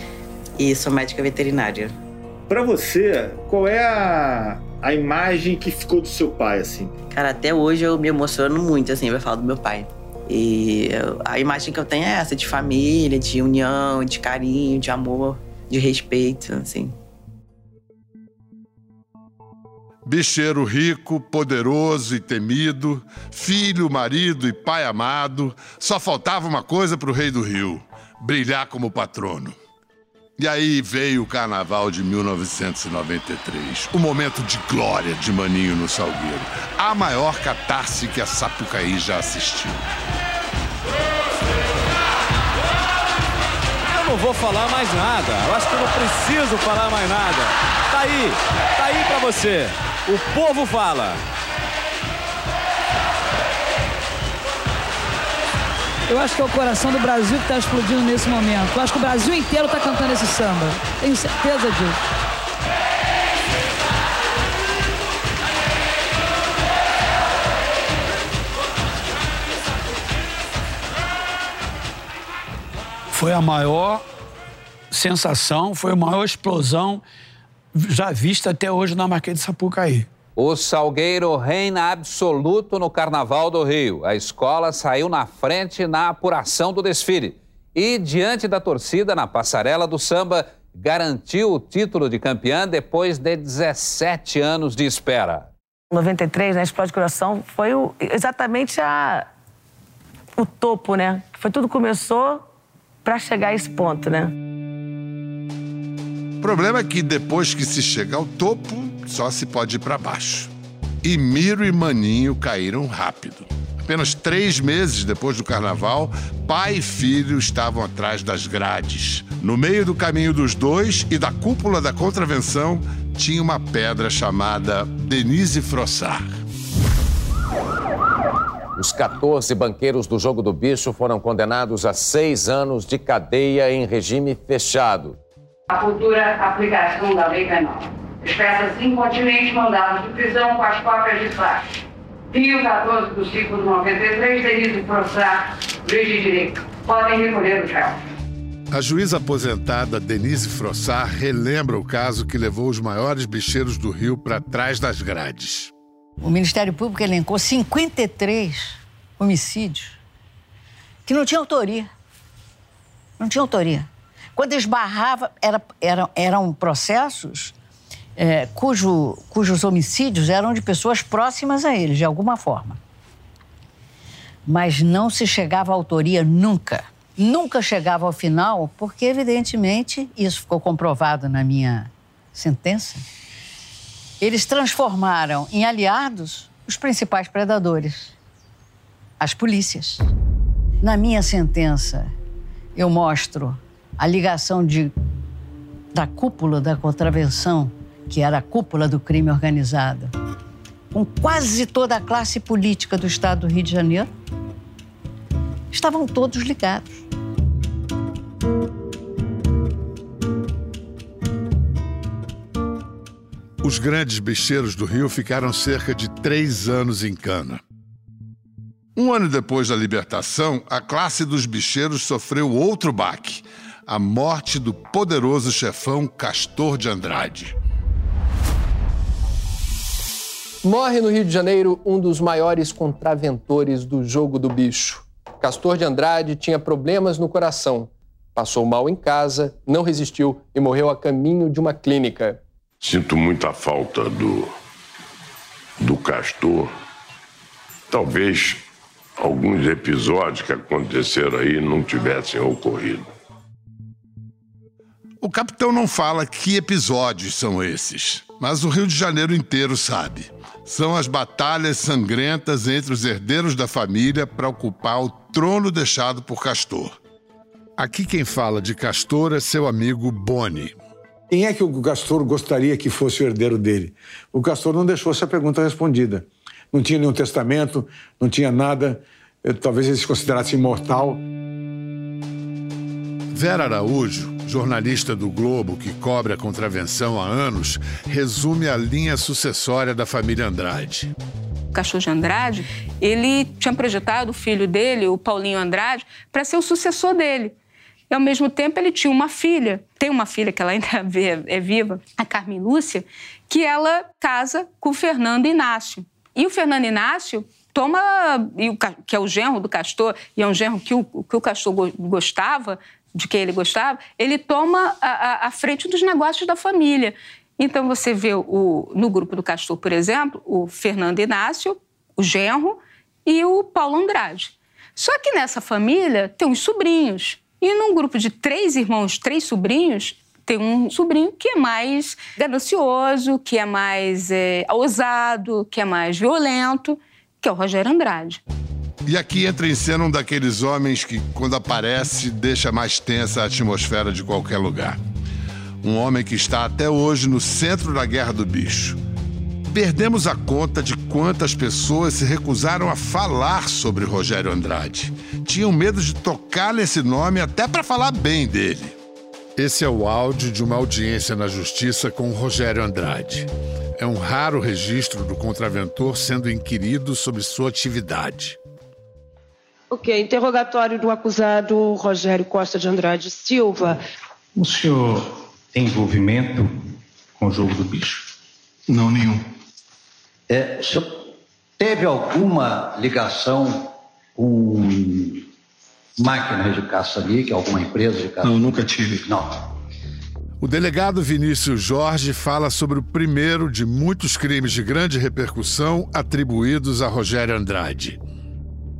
e sou médica veterinária. Para você, qual é a, a imagem que ficou do seu pai, assim? Cara, até hoje eu me emociono muito, assim, vai falar do meu pai. E a imagem que eu tenho é essa, de família, de união, de carinho, de amor, de respeito, assim. Bicheiro rico, poderoso e temido, filho, marido e pai amado, só faltava uma coisa para o rei do Rio: brilhar como patrono. E aí veio o carnaval de 1993, o momento de glória de Maninho no Salgueiro, a maior catarse que a Sapucaí já assistiu. Eu não vou falar mais nada, eu acho que eu não preciso falar mais nada. Tá aí, tá aí para você. O povo fala. Eu acho que é o coração do Brasil que está explodindo nesse momento. Eu acho que o Brasil inteiro está cantando esse samba. Tenho certeza disso. Foi a maior sensação, foi a maior explosão já vista até hoje na Marquês de Sapucaí. O Salgueiro reina absoluto no Carnaval do Rio. A escola saiu na frente na apuração do desfile. E, diante da torcida na passarela do samba, garantiu o título de campeã depois de 17 anos de espera. 93, né, Explode Coração, foi o, exatamente a, o topo, né? Foi tudo começou para chegar a esse ponto, né? O problema é que depois que se chega ao topo, só se pode ir para baixo. E Miro e Maninho caíram rápido. Apenas três meses depois do carnaval, pai e filho estavam atrás das grades. No meio do caminho dos dois e da cúpula da contravenção, tinha uma pedra chamada Denise Frossard. Os 14 banqueiros do Jogo do Bicho foram condenados a seis anos de cadeia em regime fechado a futura aplicação da lei penal. As incontinente mandados de prisão com as cópias de fato. Rio 14 do ciclo 93, Denise Frossar, juiz de direito. Podem recolher o réu. A juíza aposentada Denise Frossar relembra o caso que levou os maiores bicheiros do Rio para trás das grades. O Ministério Público elencou 53 homicídios que não tinham autoria. Não tinha autoria. Quando esbarrava, era, era, eram processos é, cujo, cujos homicídios eram de pessoas próximas a ele, de alguma forma. Mas não se chegava à autoria nunca. Nunca chegava ao final, porque, evidentemente, isso ficou comprovado na minha sentença. Eles transformaram em aliados os principais predadores, as polícias. Na minha sentença, eu mostro a ligação de, da cúpula da contravenção, que era a cúpula do crime organizado, com quase toda a classe política do estado do Rio de Janeiro, estavam todos ligados. Os grandes bicheiros do Rio ficaram cerca de três anos em cana. Um ano depois da libertação, a classe dos bicheiros sofreu outro baque: a morte do poderoso chefão Castor de Andrade. Morre no Rio de Janeiro um dos maiores contraventores do jogo do bicho. Castor de Andrade tinha problemas no coração. Passou mal em casa, não resistiu e morreu a caminho de uma clínica. Sinto muita falta do, do Castor. Talvez alguns episódios que aconteceram aí não tivessem ocorrido. O capitão não fala que episódios são esses, mas o Rio de Janeiro inteiro sabe são as batalhas sangrentas entre os herdeiros da família para ocupar o trono deixado por Castor. Aqui quem fala de Castor é seu amigo Boni. Quem é que o Castor gostaria que fosse o herdeiro dele? O Castor não deixou essa pergunta respondida. Não tinha nenhum testamento, não tinha nada. Eh, talvez ele se considerasse imortal. Vera Araújo jornalista do Globo que cobre a contravenção há anos, resume a linha sucessória da família Andrade. O Castor de Andrade, ele tinha projetado o filho dele, o Paulinho Andrade, para ser o sucessor dele. E, ao mesmo tempo, ele tinha uma filha, tem uma filha que ela ainda é viva, a Carmen Lúcia, que ela casa com o Fernando Inácio. E o Fernando Inácio toma, que é o genro do Castor, e é um genro que o, que o Castor gostava, de quem ele gostava, ele toma a, a, a frente dos negócios da família. Então você vê o, no grupo do Castor, por exemplo, o Fernando Inácio, o genro e o Paulo Andrade. Só que nessa família tem uns sobrinhos. E num grupo de três irmãos, três sobrinhos, tem um sobrinho que é mais ganancioso, que é mais é, ousado, que é mais violento, que é o Rogério Andrade. E aqui entra em cena um daqueles homens que, quando aparece, deixa mais tensa a atmosfera de qualquer lugar. Um homem que está até hoje no centro da guerra do bicho. Perdemos a conta de quantas pessoas se recusaram a falar sobre Rogério Andrade. Tinham medo de tocar nesse nome até para falar bem dele. Esse é o áudio de uma audiência na justiça com Rogério Andrade. É um raro registro do contraventor sendo inquirido sobre sua atividade. Ok, interrogatório do acusado Rogério Costa de Andrade Silva. O senhor tem envolvimento com o jogo do bicho? Não, nenhum. É, o senhor teve alguma ligação com máquinas de caça ali, que é alguma empresa de caça? Não, nunca tive. Não. O delegado Vinícius Jorge fala sobre o primeiro de muitos crimes de grande repercussão atribuídos a Rogério Andrade.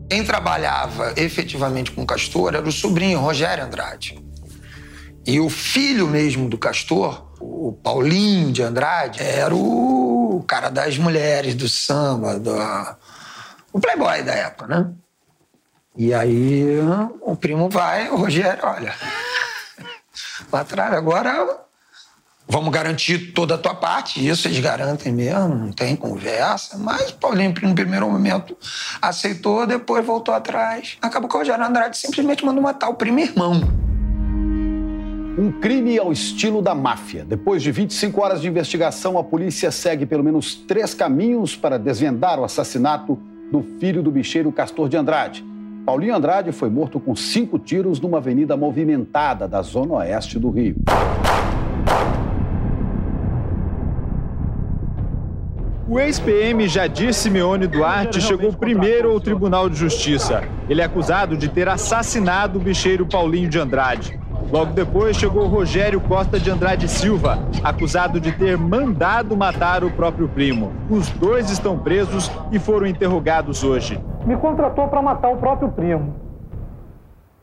Quem trabalhava efetivamente com o Castor era o sobrinho, Rogério Andrade. E o filho mesmo do Castor, o Paulinho de Andrade, era o cara das mulheres, do samba, do... o playboy da época, né? E aí o primo vai, o Rogério, olha, lá atrás, agora Vamos garantir toda a tua parte, isso eles garantem mesmo, não tem conversa. Mas Paulinho, no primeiro momento, aceitou, depois voltou atrás. Acabou que o Rogério Andrade simplesmente mandou matar o primo irmão. Um crime ao estilo da máfia. Depois de 25 horas de investigação, a polícia segue pelo menos três caminhos para desvendar o assassinato do filho do bicheiro Castor de Andrade. Paulinho Andrade foi morto com cinco tiros numa avenida movimentada da zona oeste do Rio. O ex-PM Jadir Simeone Duarte chegou primeiro ao Tribunal de Justiça. Ele é acusado de ter assassinado o bicheiro Paulinho de Andrade. Logo depois chegou Rogério Costa de Andrade Silva, acusado de ter mandado matar o próprio primo. Os dois estão presos e foram interrogados hoje. Me contratou para matar o próprio primo.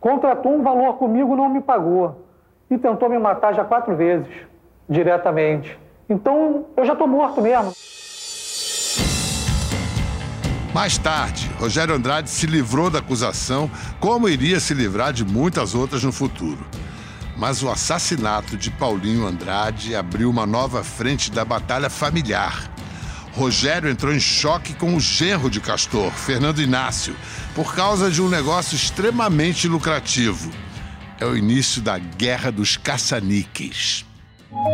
Contratou um valor comigo, não me pagou. E tentou me matar já quatro vezes, diretamente. Então eu já estou morto mesmo. Mais tarde, Rogério Andrade se livrou da acusação, como iria se livrar de muitas outras no futuro. Mas o assassinato de Paulinho Andrade abriu uma nova frente da batalha familiar. Rogério entrou em choque com o genro de Castor, Fernando Inácio, por causa de um negócio extremamente lucrativo. É o início da Guerra dos Caçaniques.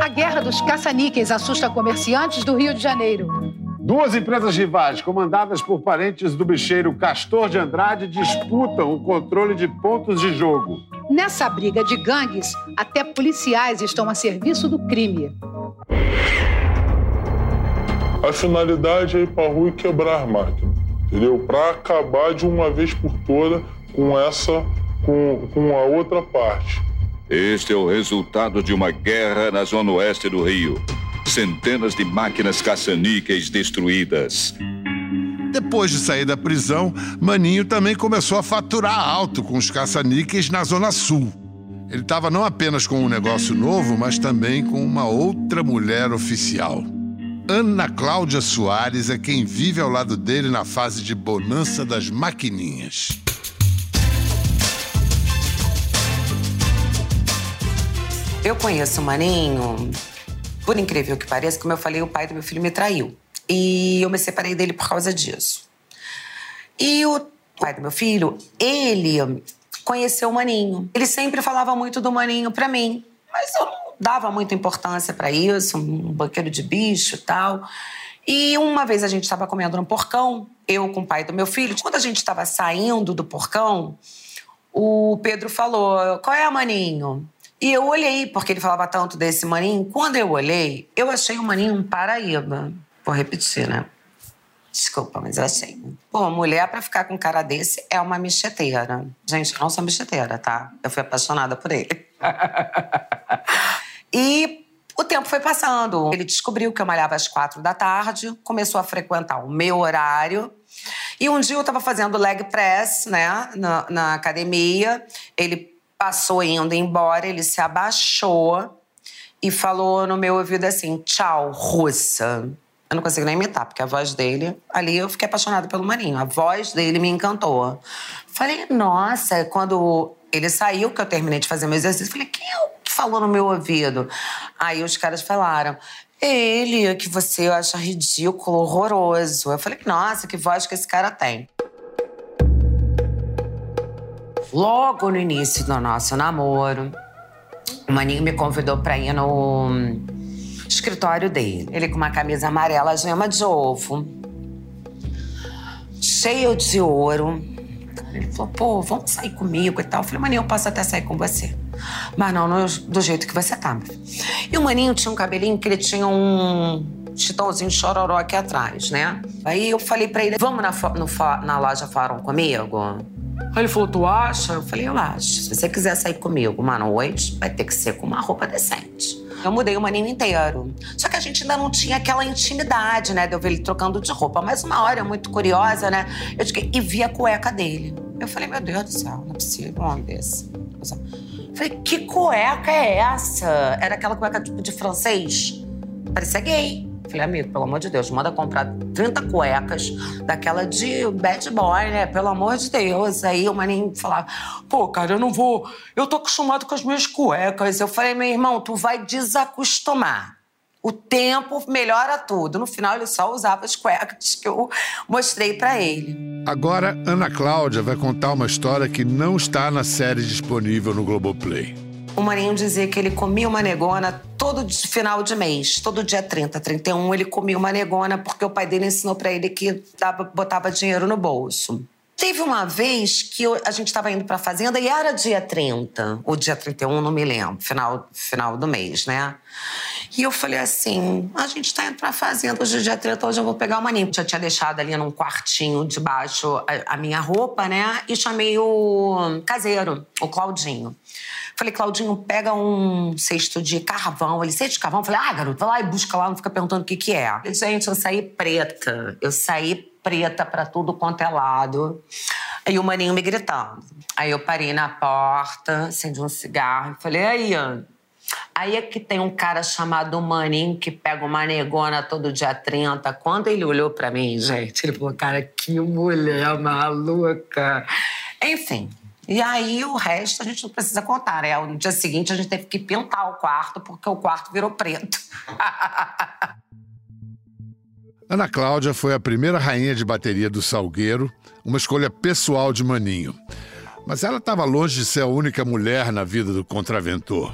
A guerra dos caça-níqueis assusta comerciantes do Rio de Janeiro. Duas empresas rivais, comandadas por parentes do bicheiro Castor de Andrade, disputam o controle de pontos de jogo. Nessa briga de gangues, até policiais estão a serviço do crime. A finalidade é ir pra rua e quebrar a máquina, entendeu? Para acabar de uma vez por toda com essa, com, com a outra parte. Este é o resultado de uma guerra na zona oeste do Rio. Centenas de máquinas caça-níqueis destruídas. Depois de sair da prisão, Maninho também começou a faturar alto com os caça-níqueis na Zona Sul. Ele estava não apenas com um negócio novo, mas também com uma outra mulher oficial. Ana Cláudia Soares é quem vive ao lado dele na fase de bonança das maquininhas. Eu conheço o Maninho, por incrível que pareça, como eu falei, o pai do meu filho me traiu. E eu me separei dele por causa disso. E o pai do meu filho, ele conheceu o Maninho. Ele sempre falava muito do Maninho para mim, mas eu não dava muita importância para isso, um banqueiro de bicho tal. E uma vez a gente estava comendo no porcão, eu com o pai do meu filho. Quando a gente estava saindo do porcão, o Pedro falou: Qual é, Maninho? E eu olhei, porque ele falava tanto desse maninho. Quando eu olhei, eu achei o maninho um Paraíba. Vou repetir, né? Desculpa, mas eu achei. Pô, mulher para ficar com cara desse é uma micheteira. Gente, eu não sou micheteira, tá? Eu fui apaixonada por ele. e o tempo foi passando. Ele descobriu que eu malhava às quatro da tarde, começou a frequentar o meu horário. E um dia eu estava fazendo leg press, né, na, na academia. Ele passou indo embora, ele se abaixou e falou no meu ouvido assim: tchau, russa. Eu não consigo nem imitar, porque a voz dele, ali eu fiquei apaixonada pelo Maninho. A voz dele me encantou. Falei, nossa, quando ele saiu, que eu terminei de fazer meu exercício, falei, quem é o que falou no meu ouvido? Aí os caras falaram, ele, que você acha ridículo, horroroso. Eu falei, nossa, que voz que esse cara tem. Logo no início do nosso namoro, o Maninho me convidou para ir no escritório dele. Ele com uma camisa amarela, gema de ovo, cheio de ouro. Ele falou, pô, vamos sair comigo e tal. Eu falei, Maninho, eu posso até sair com você. Mas não, no, do jeito que você tá. E o Maninho tinha um cabelinho que ele tinha um chitãozinho chororó aqui atrás, né? Aí eu falei pra ele, vamos na, no, na loja Fórum comigo? Aí ele falou, tu acha? Eu falei, eu acho. Se você quiser sair comigo uma noite, vai ter que ser com uma roupa decente. Eu mudei o maninho inteiro. Só que a gente ainda não tinha aquela intimidade, né? De eu ver ele trocando de roupa. Mas uma hora, muito curiosa, né? Eu cheguei e vi a cueca dele. Eu falei, meu Deus do céu, não é possível um homem desse. Eu falei, que cueca é essa? Era aquela cueca tipo de francês. Parecia gay. Falei, amigo, pelo amor de Deus, manda comprar 30 cuecas daquela de bad boy, né? Pelo amor de Deus. Aí o maninho falava, pô, cara, eu não vou. Eu tô acostumado com as minhas cuecas. Eu falei, meu irmão, tu vai desacostumar. O tempo melhora tudo. No final, ele só usava as cuecas que eu mostrei para ele. Agora, Ana Cláudia vai contar uma história que não está na série disponível no Globoplay. O Marinho dizia que ele comia uma negona todo final de mês, todo dia 30, 31, ele comia uma negona porque o pai dele ensinou para ele que dava, botava dinheiro no bolso. Teve uma vez que eu, a gente estava indo para a fazenda e era dia 30, ou dia 31, não me lembro, final, final do mês, né? E eu falei assim: a gente está indo para a fazenda hoje, dia 30, hoje eu vou pegar o maninho. Já tinha deixado ali num quartinho debaixo a, a minha roupa, né? E chamei o caseiro, o Claudinho. Falei, Claudinho, pega um cesto de carvão. Ele, cesto de carvão? Falei, ah, garoto, vai lá e busca lá, não fica perguntando o que que é. Falei, gente, eu saí preta. Eu saí preta pra tudo quanto é lado. Aí o maninho me gritando. Aí eu parei na porta, acendi um cigarro e falei, aí, Aí é que tem um cara chamado Maninho que pega uma negona todo dia 30. Quando ele olhou para mim, gente, ele falou, cara, que mulher maluca. Enfim, e aí o resto a gente não precisa contar, né? No dia seguinte a gente teve que pintar o quarto porque o quarto virou preto. Ana Cláudia foi a primeira rainha de bateria do Salgueiro, uma escolha pessoal de Maninho. Mas ela estava longe de ser a única mulher na vida do contraventor.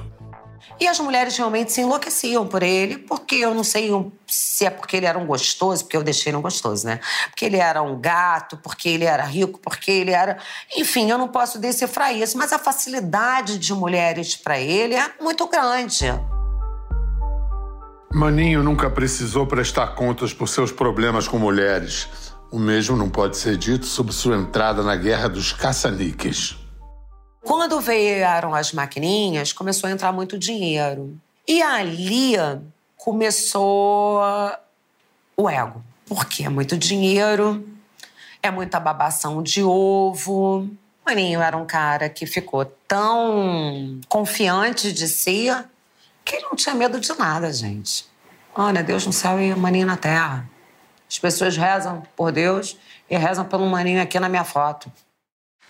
E as mulheres realmente se enlouqueciam por ele, porque eu não sei se é porque ele era um gostoso, porque eu deixei um gostoso, né? Porque ele era um gato, porque ele era rico, porque ele era. Enfim, eu não posso decifrar isso, mas a facilidade de mulheres para ele é muito grande. Maninho nunca precisou prestar contas por seus problemas com mulheres. O mesmo não pode ser dito sobre sua entrada na guerra dos caça-níqueis. Quando vieram as maquininhas, começou a entrar muito dinheiro. E ali começou o ego. Porque é muito dinheiro, é muita babação de ovo. Maninho era um cara que ficou tão confiante de si que ele não tinha medo de nada, gente. Olha, Deus no céu e Maninho na terra. As pessoas rezam por Deus e rezam pelo Maninho aqui na minha foto.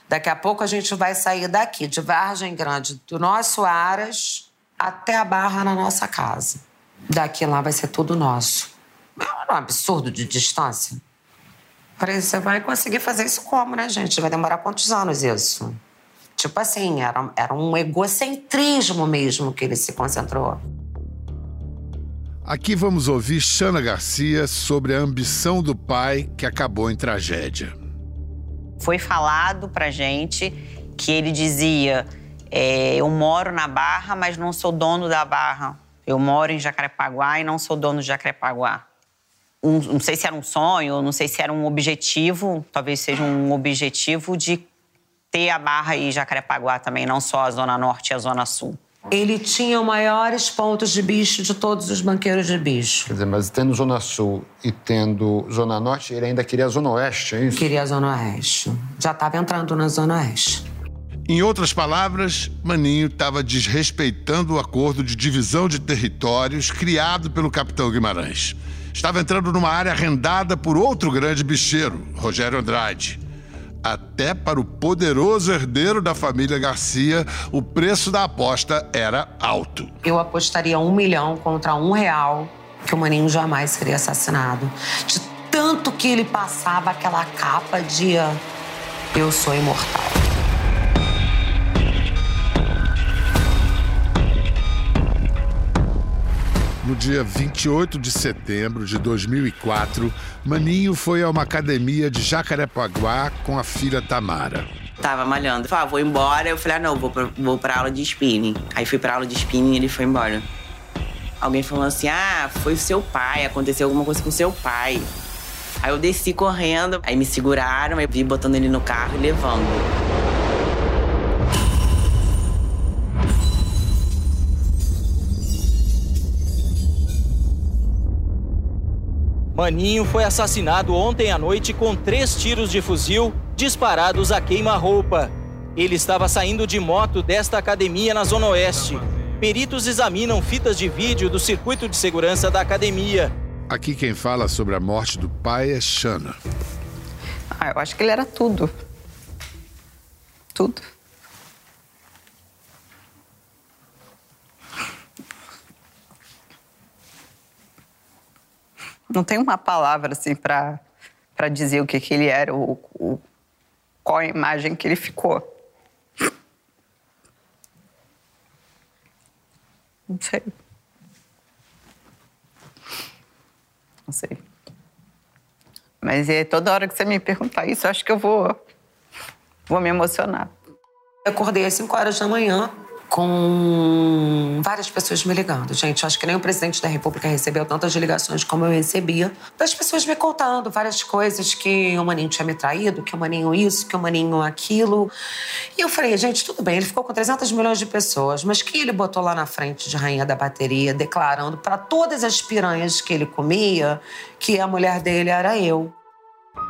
Daqui a pouco a gente vai sair daqui, de Vargem Grande, do nosso Aras até a Barra na nossa casa. Daqui lá vai ser tudo nosso. É um absurdo de distância. Falei, você vai conseguir fazer isso como, né, gente? Vai demorar quantos anos isso? Tipo assim, era, era um egocentrismo mesmo que ele se concentrou. Aqui vamos ouvir Xana Garcia sobre a ambição do pai que acabou em tragédia foi falado pra gente que ele dizia: é, Eu moro na Barra, mas não sou dono da Barra. Eu moro em Jacarepaguá e não sou dono de Jacarepaguá. Um, não sei se era um sonho, não sei se era um objetivo, talvez seja um objetivo de ter a Barra e Jacarepaguá também, não só a Zona Norte e a Zona Sul. Ele tinha os maiores pontos de bicho de todos os banqueiros de bicho. Quer dizer, mas tendo Zona Sul e tendo Zona Norte, ele ainda queria a Zona Oeste, é isso? Queria a Zona Oeste. Já estava entrando na Zona Oeste. Em outras palavras, Maninho estava desrespeitando o acordo de divisão de territórios criado pelo capitão Guimarães. Estava entrando numa área arrendada por outro grande bicheiro, Rogério Andrade. Até para o poderoso herdeiro da família Garcia, o preço da aposta era alto. Eu apostaria um milhão contra um real que o Maninho jamais seria assassinado. De tanto que ele passava aquela capa de eu sou imortal. No dia 28 de setembro de 2004, Maninho foi a uma academia de Jacarepaguá com a filha Tamara. Tava malhando. Falei, ah, vou embora. Eu falei, ah, não, vou pra, vou pra aula de spinning. Aí fui pra aula de spinning e ele foi embora. Alguém falou assim: ah, foi seu pai, aconteceu alguma coisa com seu pai. Aí eu desci correndo, aí me seguraram, aí vi botando ele no carro e levando. Maninho foi assassinado ontem à noite com três tiros de fuzil disparados a queima-roupa. Ele estava saindo de moto desta academia na Zona Oeste. Peritos examinam fitas de vídeo do circuito de segurança da academia. Aqui quem fala sobre a morte do pai é Shana. Ah, eu acho que ele era tudo. Tudo. Não tem uma palavra assim para para dizer o que, que ele era, o, o, qual a imagem que ele ficou. Não sei. Não sei. Mas é toda hora que você me perguntar isso, acho que eu vou, vou me emocionar. Acordei às 5 horas da manhã com várias pessoas me ligando. Gente, acho que nem o presidente da República recebeu tantas ligações como eu recebia, das pessoas me contando várias coisas que o Maninho tinha me traído, que o Maninho isso, que o Maninho aquilo. E eu falei, gente, tudo bem, ele ficou com 300 milhões de pessoas, mas que ele botou lá na frente de rainha da bateria, declarando para todas as piranhas que ele comia que a mulher dele era eu.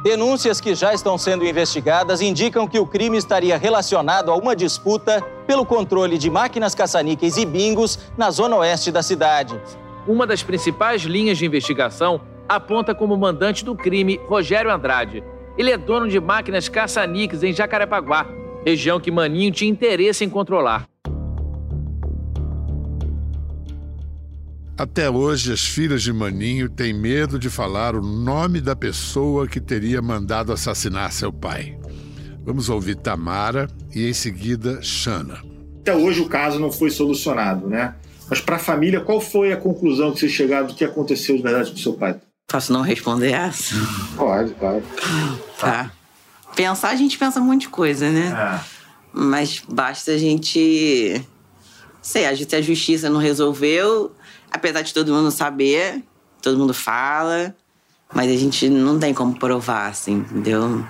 Denúncias que já estão sendo investigadas indicam que o crime estaria relacionado a uma disputa pelo controle de máquinas caça-níqueis e bingos na zona oeste da cidade. Uma das principais linhas de investigação aponta como mandante do crime Rogério Andrade. Ele é dono de máquinas caça-níqueis em Jacarepaguá, região que Maninho tinha interesse em controlar. Até hoje, as filhas de Maninho têm medo de falar o nome da pessoa que teria mandado assassinar seu pai. Vamos ouvir Tamara e, em seguida, Shana. Até hoje o caso não foi solucionado, né? Mas para a família, qual foi a conclusão que vocês chegaram do que aconteceu de verdade com seu pai? Posso não responder essa? Pode, claro. Tá. Pensar, a gente pensa um monte de coisa, né? É. Mas basta a gente. Sei, a gente- a justiça não resolveu, apesar de todo mundo saber, todo mundo fala, mas a gente não tem como provar, assim, entendeu?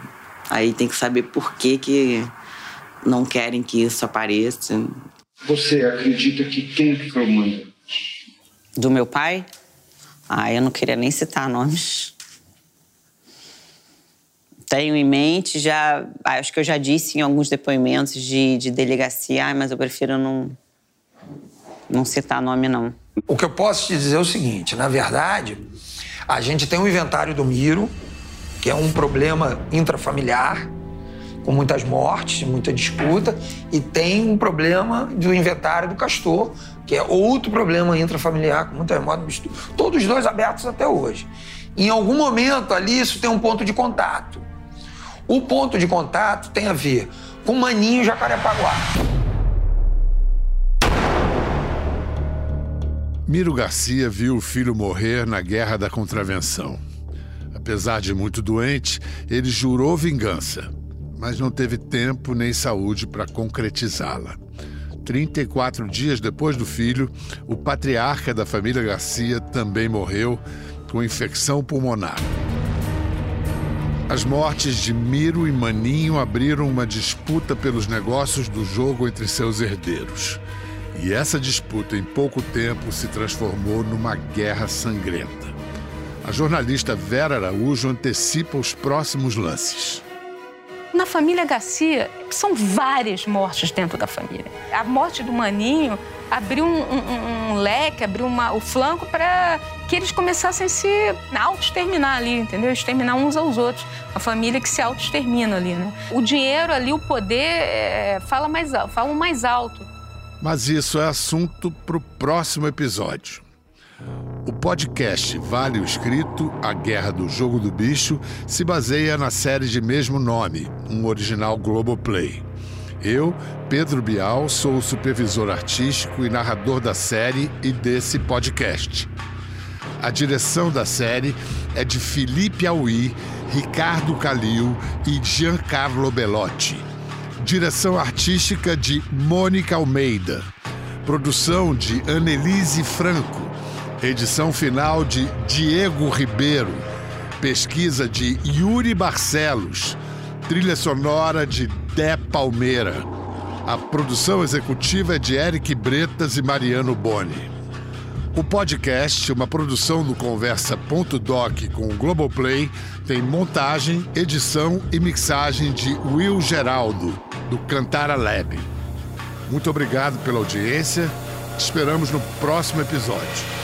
Aí tem que saber por que, que não querem que isso apareça. Você acredita que quem que foi o? Do meu pai? Ah, eu não queria nem citar nomes. Tenho em mente, já. ah, Acho que eu já disse em alguns depoimentos de, de delegacia, ah, mas eu prefiro não. Não citar nome, não. O que eu posso te dizer é o seguinte: na verdade, a gente tem um inventário do Miro, que é um problema intrafamiliar, com muitas mortes, muita disputa, e tem um problema do inventário do Castor, que é outro problema intrafamiliar, com muitas mortes, todos os dois abertos até hoje. Em algum momento ali, isso tem um ponto de contato. O ponto de contato tem a ver com Maninho Jacarepaguá. Miro Garcia viu o filho morrer na Guerra da Contravenção. Apesar de muito doente, ele jurou vingança, mas não teve tempo nem saúde para concretizá-la. 34 dias depois do filho, o patriarca da família Garcia também morreu com infecção pulmonar. As mortes de Miro e Maninho abriram uma disputa pelos negócios do jogo entre seus herdeiros. E essa disputa, em pouco tempo, se transformou numa guerra sangrenta. A jornalista Vera Araújo antecipa os próximos lances. Na família Garcia, são várias mortes dentro da família. A morte do Maninho abriu um, um- um leque, abriu uma- o flanco para que eles começassem a se auto-exterminar ali, entendeu? Exterminar uns aos outros. A família que se auto-extermina ali, né? O dinheiro ali, o poder, é, fala mais, al- falam mais alto. Mas isso é assunto para o próximo episódio. O podcast Vale o Escrito, A Guerra do Jogo do Bicho, se baseia na série de mesmo nome, um original Globoplay. Eu, Pedro Bial, sou o supervisor artístico e narrador da série e desse podcast. A direção da série é de Felipe Aui, Ricardo Calil e Giancarlo Bellotti. Direção artística de Mônica Almeida. Produção de Annelise Franco. Edição final de Diego Ribeiro. Pesquisa de Yuri Barcelos. Trilha sonora de Dé Palmeira. A produção executiva é de Eric Bretas e Mariano Boni. O podcast, uma produção do Conversa.doc com o Globoplay, tem montagem, edição e mixagem de Will Geraldo, do Cantara Lab. Muito obrigado pela audiência. Te esperamos no próximo episódio.